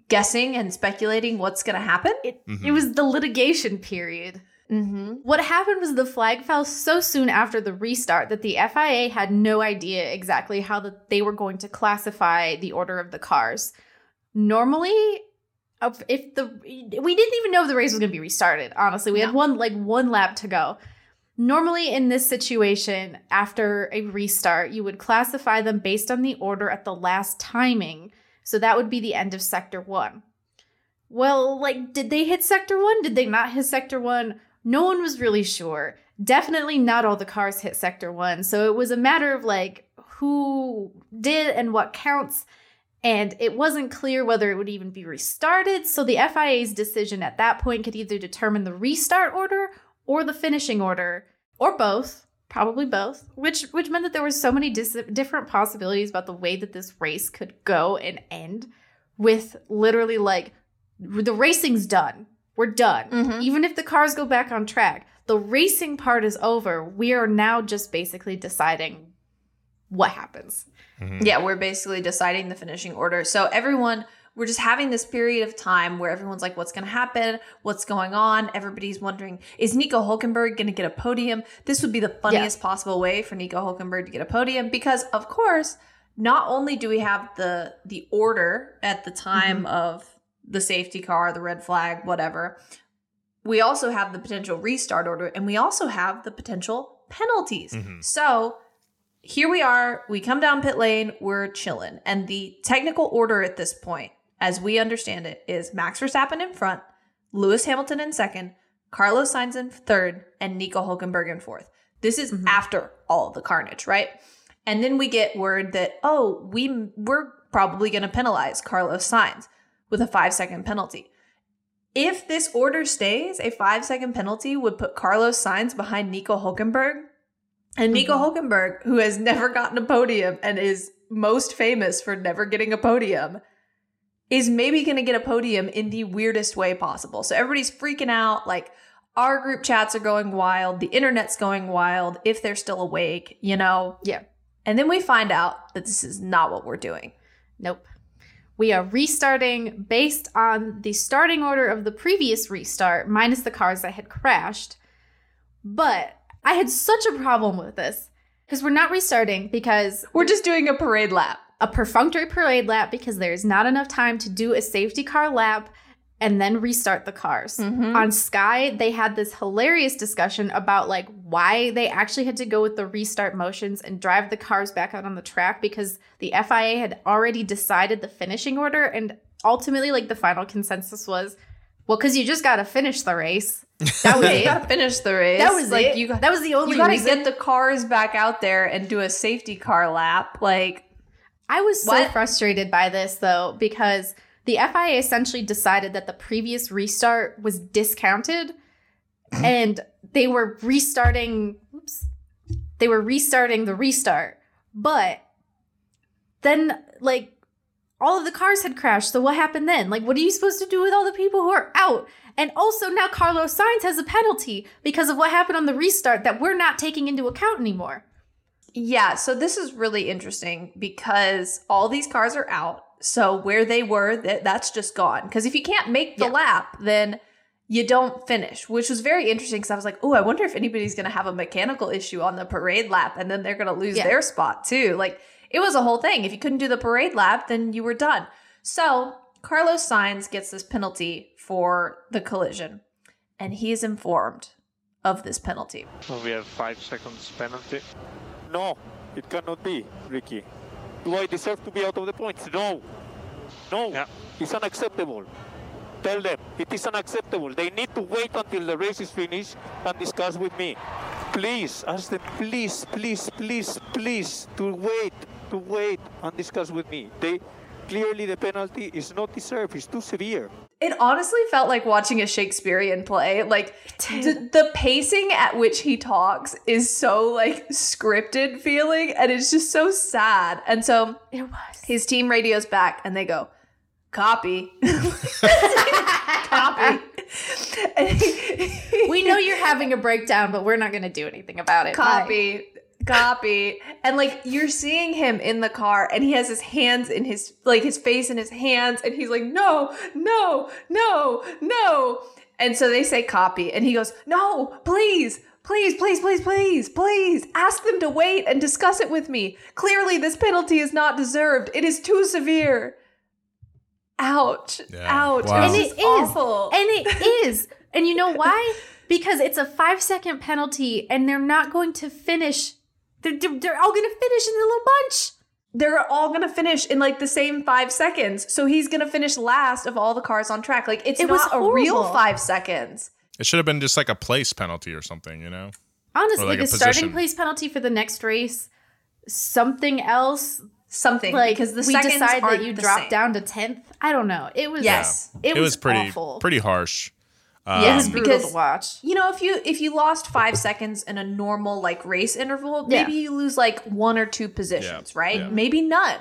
guessing and speculating what's going to happen. It, mm-hmm. it, was the litigation period. Mm-hmm. What happened was the flag fell so soon after the restart that the FIA had no idea exactly how the, they were going to classify the order of the cars. Normally, if the we didn't even know if the race was going to be restarted honestly we no. had one like one lap to go normally in this situation after a restart you would classify them based on the order at the last timing. So that would be the end of sector 1 well like did they hit sector 1 did they not hit sector 1 no one was really sure. Definitely not all the cars hit sector 1 so it was a matter of like who did and what counts. And it wasn't clear whether it would even be restarted, so the FIA's decision at that point could either determine the restart order or the finishing order, or both, probably both, which which meant that there were so many dis- different possibilities about the way that this race could go and end with literally like the racing's done. We're done. Mm-hmm. Even if the cars go back on track, the racing part is over. We are now just basically deciding what happens. Mm-hmm. Yeah, we're basically deciding the finishing order. So everyone, we're just having this period of time where everyone's like, what's going to happen? What's going on? Everybody's wondering, is Nico Hulkenberg going to get a podium? This would be the funniest yeah. possible way for Nico Hulkenberg to get a podium because, of course, not only do we have the the order at the time mm-hmm. of the safety car, the red flag, whatever. We also have the potential restart order and we also have the potential penalties. Mm-hmm. So here we are, we come down pit lane, we're chilling. And the technical order at this point, as we understand it, is Max Verstappen in front, Lewis Hamilton in second, Carlos Sainz in third, and Nico Hulkenberg in fourth. This is mm-hmm. after all the carnage, right? And then we get word that oh, we we're probably going to penalize Carlos Sainz with a 5-second penalty. If this order stays, a 5-second penalty would put Carlos Sainz behind Nico Hulkenberg. And Nico mm-hmm. Hulkenberg, who has (laughs) never gotten a podium and is most famous for never getting a podium, is maybe going to get a podium in the weirdest way possible. So everybody's freaking out. Like our group chats are going wild. The internet's going wild if they're still awake, you know? Yeah. And then we find out that this is not what we're doing. Nope. We are restarting based on the starting order of the previous restart, minus the cars that had crashed. But I had such a problem with this because we're not restarting because We're just doing a parade lap. A perfunctory parade lap because there's not enough time to do a safety car lap and then restart the cars. Mhm. On Sky, they had this hilarious discussion about like why they actually had to go with the restart motions and drive the cars back out on the track because the FIA had already decided the finishing order and ultimately like the final consensus was well cuz you just got to finish the race. That was (laughs) You it. gotta finish the race. That was like it. you. that was the only you gotta reason. get the cars back out there and do a safety car lap. Like I was so What? frustrated by this though because the FIA essentially decided that the previous restart was discounted (clears throat) and they were restarting oops, they were restarting the restart. But then like all of the cars had crashed. So what happened then? Like what are you supposed to do with all the people who are out? And also now Carlos Sainz has a penalty because of what happened on the restart that we're not taking into account anymore. Yeah, so this is really interesting because all these cars are out. So where they were, that that's just gone. Because if you can't make the Yeah. lap, then you don't finish, which was very interesting. Because I was like, oh, I wonder if anybody's going to have a mechanical issue on the parade lap, and then they're going to lose Yeah. their spot too. Like it was a whole thing. If you couldn't do the parade lap, then you were done. So Carlos Sainz gets this penalty for the collision, and he is informed of this penalty. So we have five seconds penalty. No, it cannot be, Ricky. Do I deserve to be out of the points? No. No. Yeah. It's unacceptable. Tell them it is unacceptable. They need to wait until the race is finished and discuss with me. Please, ask them, please, please, please, please, to wait, to wait and discuss with me. They clearly the penalty is not deserved. It's too severe. It honestly felt like watching a Shakespearean play. Like the, the pacing at which he talks is so like scripted feeling and it's just so sad. And so It was. his team radios back and they go, "Copy." (laughs) Copy. (laughs) We know you're having a breakdown, but we're not going to do anything about it. Bye. Copy copy and like you're seeing him in the car and he has his hands in his like his face in his hands and he's like no no no no and so they say copy and he goes no please please please please please please ask them to wait and discuss it with me clearly this penalty is not deserved it is too severe ouch Yeah. ouch Wow. And it is is. awful And it is. And you know why? Because it's a five second penalty and they're not going to finish. They're, they're, they're all going to finish in a little bunch. they're all gonna finish in like the same five seconds. So he's gonna finish last of all the cars on track. Like it's It was a real five seconds. It should have been just like a place penalty or something, you know? Honestly, like the a starting place penalty for the next race, something else. Something Like, because the we seconds decide aren't that you the drop same. down to 10th. I don't know. It was. Yes. It, It, was, was, pretty awful. pretty harsh. Um, Yes, It brutal because- to watch. You know, if you if you lost five seconds in a normal like race interval, Yeah. maybe you lose like one or two positions, Yeah, right? yeah. Maybe none.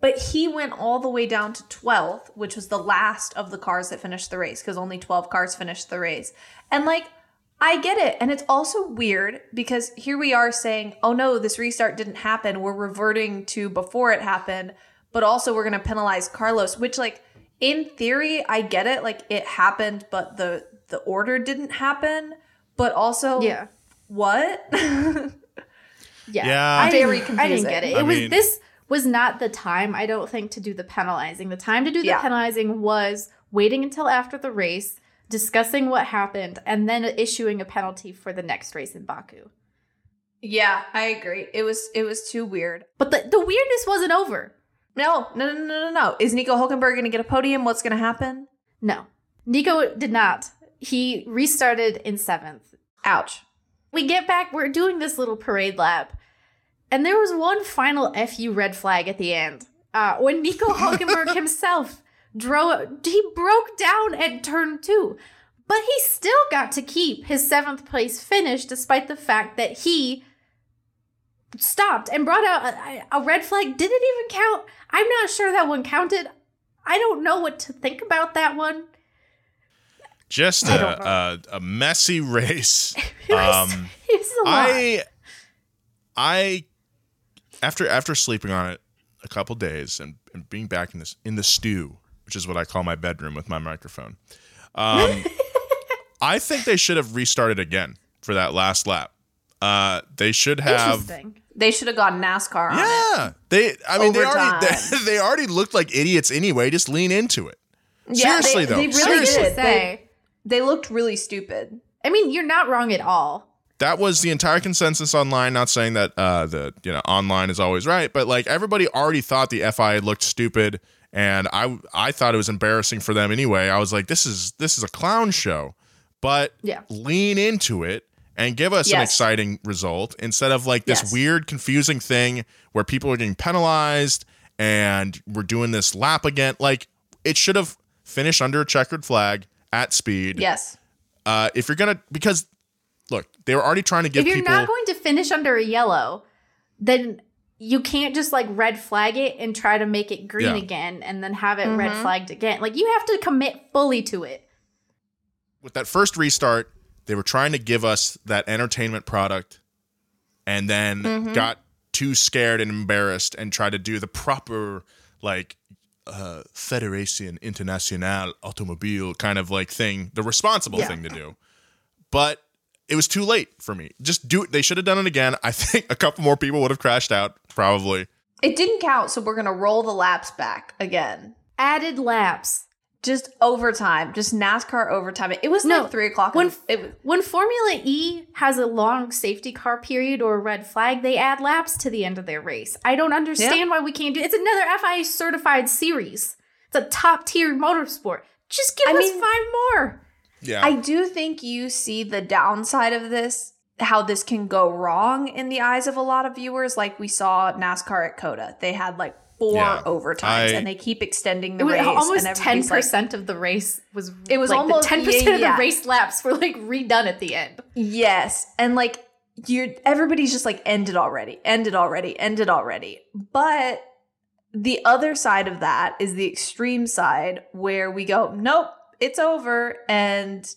But he went all the way down to 12th, which was the last of the cars that finished the race because only 12 cars finished the race. And like, I get it. And it's also weird because here we are saying, oh no, this restart didn't happen. We're reverting to before it happened, but also we're going to penalize Carlos, which, like, in theory, I get it. Like, it happened, but the the order didn't happen. But also, Yeah. what? (laughs) Yeah. Yeah. I Very didn't, I didn't get it. confusing. It was mean- this was not the time, I don't think, to do the penalizing. The time to do the Yeah. penalizing was waiting until after the race, discussing what happened, and then issuing a penalty for the next race in Baku. Yeah, I agree. It was it was too weird. But the, the weirdness wasn't over. No, no, no, no, no, no. Is Nico Hulkenberg going to get a podium? What's going to happen? No. Nico did not. He restarted in seventh. Ouch. We get back, we're doing this little parade lap, and there was one final FU red flag at the end. Uh, when Nico (laughs) Hulkenberg himself drove, he broke down at turn two, but he still got to keep his seventh place finish despite the fact that he stopped and brought out a, a red flag. Did it even count? I'm not sure that one counted. I don't know what to think about that one. Just a, a, a, messy (laughs) race. (laughs) it was, um, (laughs) it was I, I, after after sleeping on it a couple days and, and being back in this in the stew, which is what I call my bedroom with my microphone, um, I think they should have restarted again for that last lap. Uh, they should have. They should have gone NASCAR. yeah, they. I mean, they already they, they, already looked like idiots anyway. Just lean into it. Yeah, Seriously they, though, they really Seriously. did. They, they looked really stupid. I mean, you're not wrong at all. That was the entire consensus online. Not saying that uh, the you know online is always right, but like everybody already thought the FI looked stupid, and I I thought it was embarrassing for them anyway. I was like, this is this is a clown show, but yeah. lean into it and give us yes. an exciting result instead of like this yes. weird, confusing thing where people are getting penalized and we're doing this lap again. Like it should have finished under a checkered flag at speed. Yes. Uh, if you're gonna, because look, they were already trying to give. If you're people, not going to finish under a yellow, then you can't just like red flag it and try to make it green yeah. again and then have it mm-hmm. red flagged again. Like you have to commit fully to it. With that first restart, they were trying to give us that entertainment product and then mm-hmm. got too scared and embarrassed and tried to do the proper like uh, Federation Internationale Automobile kind of like thing, the responsible yeah. thing to do. But it was too late for me. Just do it. They should have done it again. (laughs) I think a couple more people would have crashed out, probably. It didn't count, so we're going to roll the laps back again. Added laps just overtime, just NASCAR overtime. It was no, like three o'clock. When it, when Formula E has a long safety car period or a red flag, they add laps to the end of their race. I don't understand why we can't do. It's another FIA certified series. It's a top tier motorsport. Just give I us mean, five more. Yeah, I do think you see the downside of this. How this can go wrong in the eyes of a lot of viewers, like we saw NASCAR at COTA. They had like four yeah, overtimes, I, and they keep extending the race. Almost ten percent like, of the race was. It was like almost ten percent yeah, of the race laps were like redone at the end. Yes, and like you're everybody's just like ended already, ended already, ended already. But the other side of that is the extreme side where we go, nope, it's over, and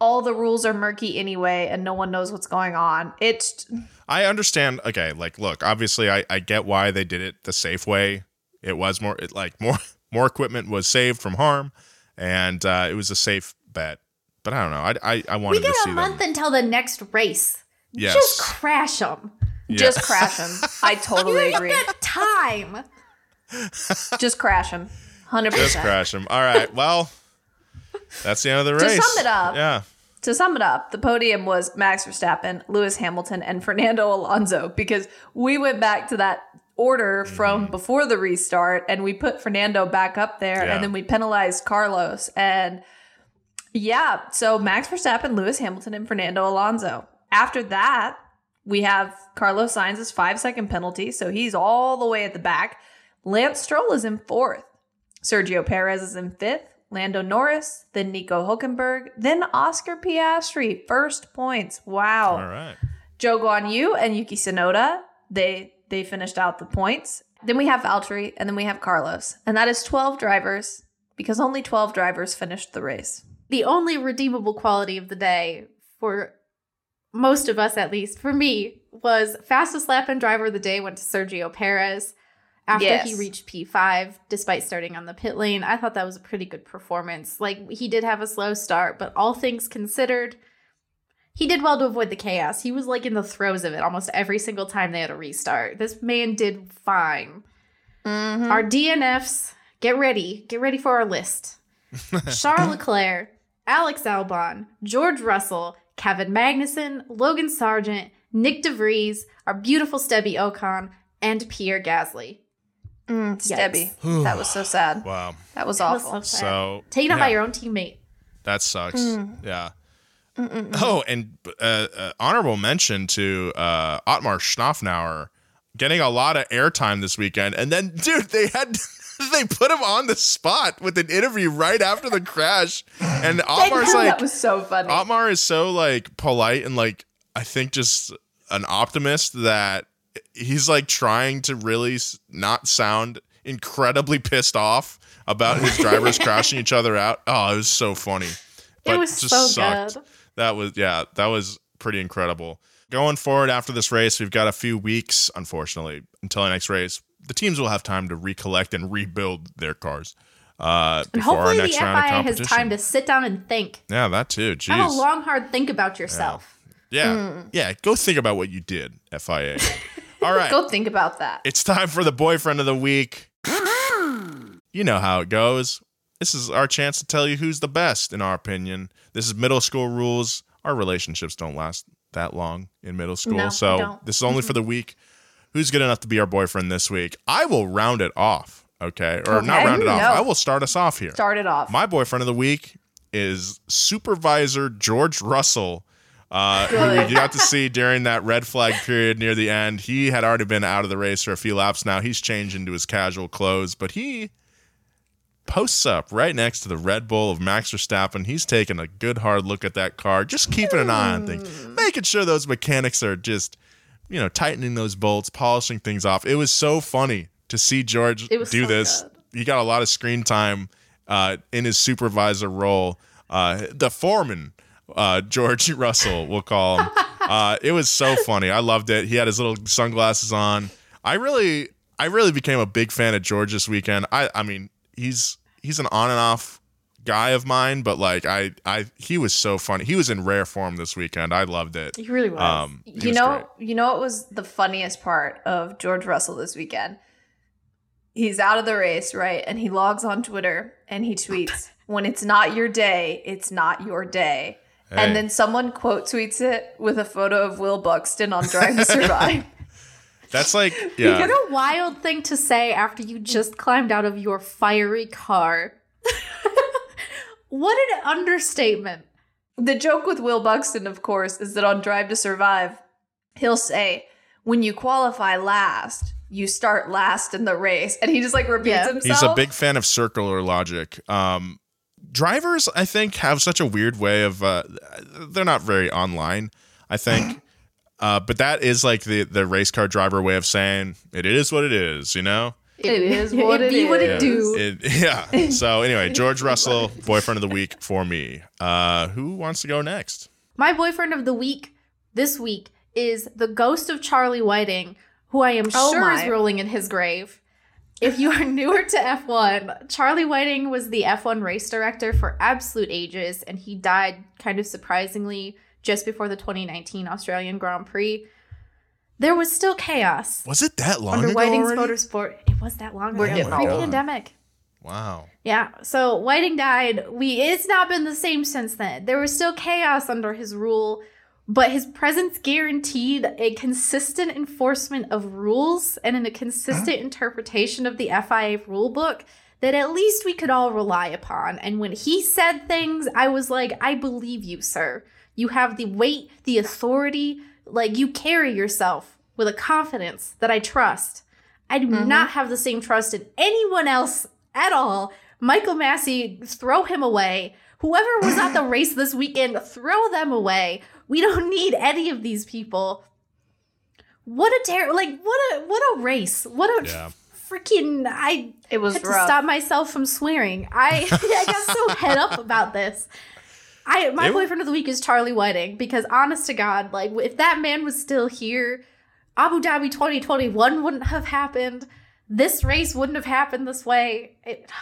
all the rules are murky anyway, and no one knows what's going on. It's I understand. Okay, like look, obviously, I I get why they did it the safe way. It was more it, like (laughs) more more equipment was saved from harm, and uh, it was a safe bet. But I don't know. I I, I wanted we got to see a month them. until the next race. Yes. Just crash them. Yes. Just crash them. I (laughs) totally agree. time. Just crash them. Hundred percent. Just crash them. All right. Well, that's the end of the race. to sum it up. Yeah to sum it up, the podium was Max Verstappen, Lewis Hamilton, and Fernando Alonso because we went back to that order from mm-hmm. before the restart and we put Fernando back up there yeah. and then we penalized Carlos. And yeah, so Max Verstappen, Lewis Hamilton, and Fernando Alonso. After that, we have Carlos Sainz's five second penalty, so he's all the way at the back. Lance Stroll is in fourth. Sergio Perez is in fifth. Lando Norris, then Nico Hulkenberg, then Oscar Piastri. First points. Wow. All right. Zhou Guan Yu and Yuki Tsunoda, they they finished out the points. Then we have Valtteri, and then we have Carlos. And that is 12 drivers because only 12 drivers finished the race. The only redeemable quality of the day for most of us at least, for me, was fastest lap and driver of the day went to Sergio Perez after yes. he reached P5, despite starting on the pit lane. I thought that was a pretty good performance. Like, he did have a slow start, but all things considered, he did well to avoid the chaos. He was like in the throes of it almost every single time they had a restart. This man did fine. Mm-hmm. Our DNFs, get ready. Get ready for our list. (laughs) Charles Leclerc, Alex Albon, George Russell, Kevin Magnussen, Logan Sargent, Nick de Vries, our beautiful Stebby Ocon, and Pierre Gasly. Mm, Debbie. that was so sad. Wow. That was That was awful. so sad. So Taken out by your own teammate. That sucks. Mm. Yeah. Oh, and uh, uh, honorable mention to uh, Otmar Szafnauer getting a lot of airtime this weekend, and then, (laughs) dude, they had (laughs) they put him on the spot with an interview right after the crash, and (laughs) Otmar's like, that was so funny. Otmar is so like polite and like I think just an optimist that he's like trying to really not sound incredibly pissed off about his drivers (laughs) crashing each other out. Oh, it was so funny. But it was just so sucked. good. That was yeah, that was pretty incredible. Going forward after this race, we've got a few weeks, unfortunately, until our next race. The teams will have time to recollect and rebuild their cars uh, And hopefully the next round of FIA has time to sit down and think. yeah, that too. Jeez. Have a long, hard think about yourself. Yeah. Yeah. Go think about what you did, FIA. (laughs) (laughs) All right. Go think about that. It's time for the boyfriend of the week. (clears throat) You know how it goes. This is our chance to tell you who's the best, in our opinion. This is middle school rules. Our relationships don't last that long in middle school. No, so this is only for the week. Who's good enough to be our boyfriend this week? I will round it off. Okay. Or not round it off. No. I will start us off here. Start it off. My boyfriend of the week is supervisor George Russell, uh, (laughs) who we got to see during that red flag period near the end. He had already been out of the race for a few laps now. He's changed into his casual clothes, but he posts up right next to the Red Bull of Max Verstappen. He's taking a good hard look at that car, just keeping an eye on things, making sure those mechanics are just, you know, tightening those bolts, polishing things off. It was so funny to see George do so this. good. He got a lot of screen time uh, in his supervisor role. Uh, the foreman, uh, George (laughs) Russell, we'll call him. Uh, it was so funny. I loved it. He had his little sunglasses on. I really, I really became a big fan of George this weekend. I, I mean, he's he's an on and off guy of mine, but like I, I, he was so funny. He was in rare form this weekend. I loved it. He really was. Um, he you was know, great. you know what was the funniest part of George Russell this weekend? He's out of the race, right? And he logs on Twitter and he tweets, "When it's not your day, it's not your day." Hey. And then someone quote tweets it with a photo of Will Buxton on Drive to Survive. (laughs) That's like, (laughs) yeah. What a wild thing to say after you just climbed out of your fiery car. (laughs) what an understatement. the joke with Will Buxton, of course, is that on Drive to Survive, he'll say, "When you qualify last, you start last in the race," and he just like repeats Yeah. himself. He's a big fan of circular logic. Um, drivers, I think, have such a weird way of. Uh, they're not very online. I think, uh, but that is like the the race car driver way of saying it is what it is. You know. It is (laughs) what it be what it is. do. It, (laughs) yeah. So anyway, (laughs) George Russell, boyfriend of the week for me. Uh, who wants to go next? My boyfriend of the week this week is the ghost of Charlie Whiting, who I am Oh sure my. is rolling in his grave. If you are (laughs) newer to F1, Charlie Whiting was the F1 race director for absolute ages, and he died kind of surprisingly just before the 2019 Australian Grand Prix. There was still chaos Was it that long under ago Whiting's already? Motorsport. It was that long We're ago, getting old. pre-pandemic. Wow. Yeah. So Whiting died. We it's not been the same since then. There was still chaos under his rule, but his presence guaranteed a consistent enforcement of rules and a consistent interpretation of the FIA rulebook that at least we could all rely upon. And when he said things, I was like, I believe you, sir. You have the weight, the authority, like you carry yourself with a confidence that I trust. I do mm-hmm. not have the same trust in anyone else at all. Michael Masi, throw him away. Whoever was at the race this weekend, throw them away. We don't (laughs) need any of these people. What a terrible, like what a what a race. What a Yeah. freaking I It was had to stop myself from swearing. I (laughs) I got so head up about this. I my It- boyfriend of the week is Charlie Whiting because honest to God, like if that man was still here, Abu Dhabi 2021 wouldn't have happened. This race wouldn't have happened this way. It, (sighs)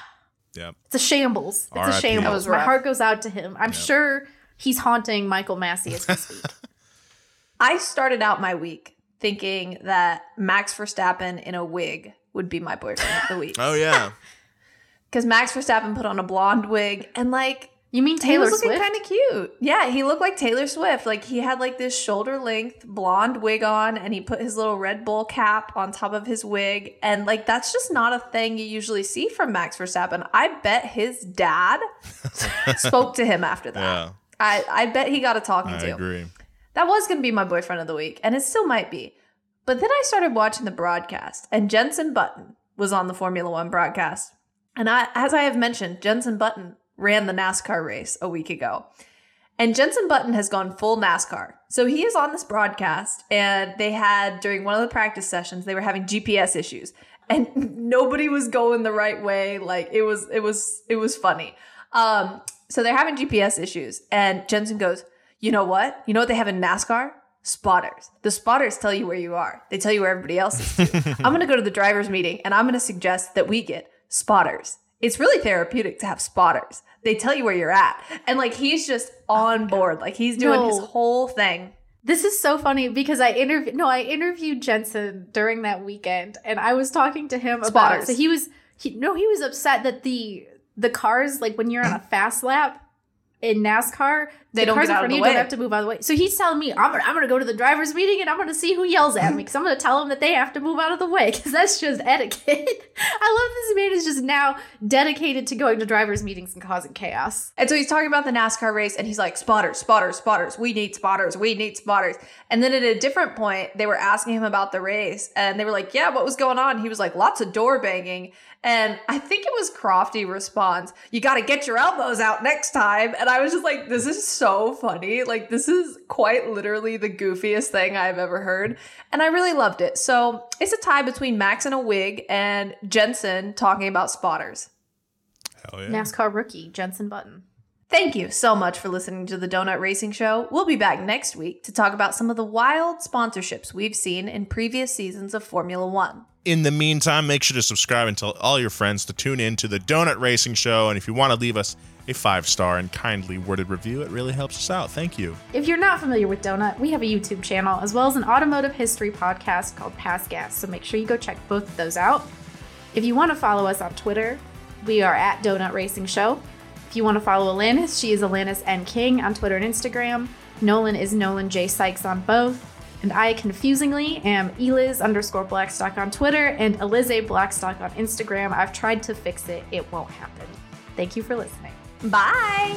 Yeah. it's a shambles. It's a RIP. That shambles. was My heart goes out to him. I'm sure he's haunting Michael Masi as we (laughs) speak. I started out my week thinking that Max Verstappen in a wig would be my boyfriend of the week. Oh yeah. (laughs) because Max Verstappen put on a blonde wig and like you mean Taylor he was looking kind of cute. Yeah, he looked like Taylor Swift. Like he had like this shoulder length blonde wig on, and he put his little Red Bull cap on top of his wig, and like that's just not a thing you usually see from Max Verstappen. I bet his dad (laughs) spoke to him after that. Yeah. I I bet he got a talking to. I agree. That was going to be my boyfriend of the week, and it still might be. But then I started watching the broadcast, and Jenson Button was on the Formula One broadcast. And I, as I have mentioned, Jenson Button ran the NASCAR race a week ago. And Jenson Button has gone full NASCAR. So he is on this broadcast, and they had, during one of the practice sessions, they were having GPS issues. And (laughs) nobody was going the right way. Like it was, it was, it was funny. Um, so they're having GPS issues, and Jenson goes, You know what? You know what they have in NASCAR? Spotters. The spotters tell you where you are. They tell you where everybody else is. (laughs) I'm going to go to the drivers' meeting and I'm going to suggest that we get spotters. It's really therapeutic to have spotters. They tell you where you're at. And like he's just on oh, board. Like he's doing his whole thing. This is so funny because I interviewed no, I interviewed Jenson during that weekend and I was talking to him about Spotters. so he was he no, he was upset that the the cars like when you're on a fast lap in NASCAR, They the don't cars in front of you way. don't have to move out of the way. So he's telling me I'm gonna, I'm gonna go to the drivers meeting and I'm gonna see who yells at me because I'm gonna tell them that they have to move out of the way (laughs) because that's just etiquette. (laughs) I love this man is just now dedicated to going to drivers meetings and causing chaos. And so he's talking about the NASCAR race and he's like, spotters, spotters, spotters. We need spotters. We need spotters. And then at a different point, they were asking him about the race and they were like, yeah, what was going on? He was like, lots of door banging. And I think it was Crofty responds, you got to get your elbows out next time. And I was just like, this is so funny. Like, this is quite literally the goofiest thing I've ever heard. And I really loved it. So it's a tie between Max in a wig and Jenson talking about spotters. Hell yeah. NASCAR rookie Jenson Button. Thank you so much for listening to the Donut Racing Show. We'll be back next week to talk about some of the wild sponsorships we've seen in previous seasons of Formula One. In the meantime, make sure to subscribe and tell all your friends to tune in to the Donut Racing Show. And if you want to leave us a five star and kindly worded review, it really helps us out. Thank you. If you're not familiar with Donut, we have a YouTube channel as well as an automotive history podcast called Pass Gas, so make sure you go check both of those out. If you want to follow us on Twitter, we are at Donut Racing Show. If you want to follow Alanis, she is Alanis N. King on Twitter and Instagram. Nolan is Nolan J. Sykes on both. And I confusingly am Eliz underscore Blackstock on Twitter and Eliza Blackstock on Instagram. I've tried to fix it, it won't happen. Thank you for listening. Bye!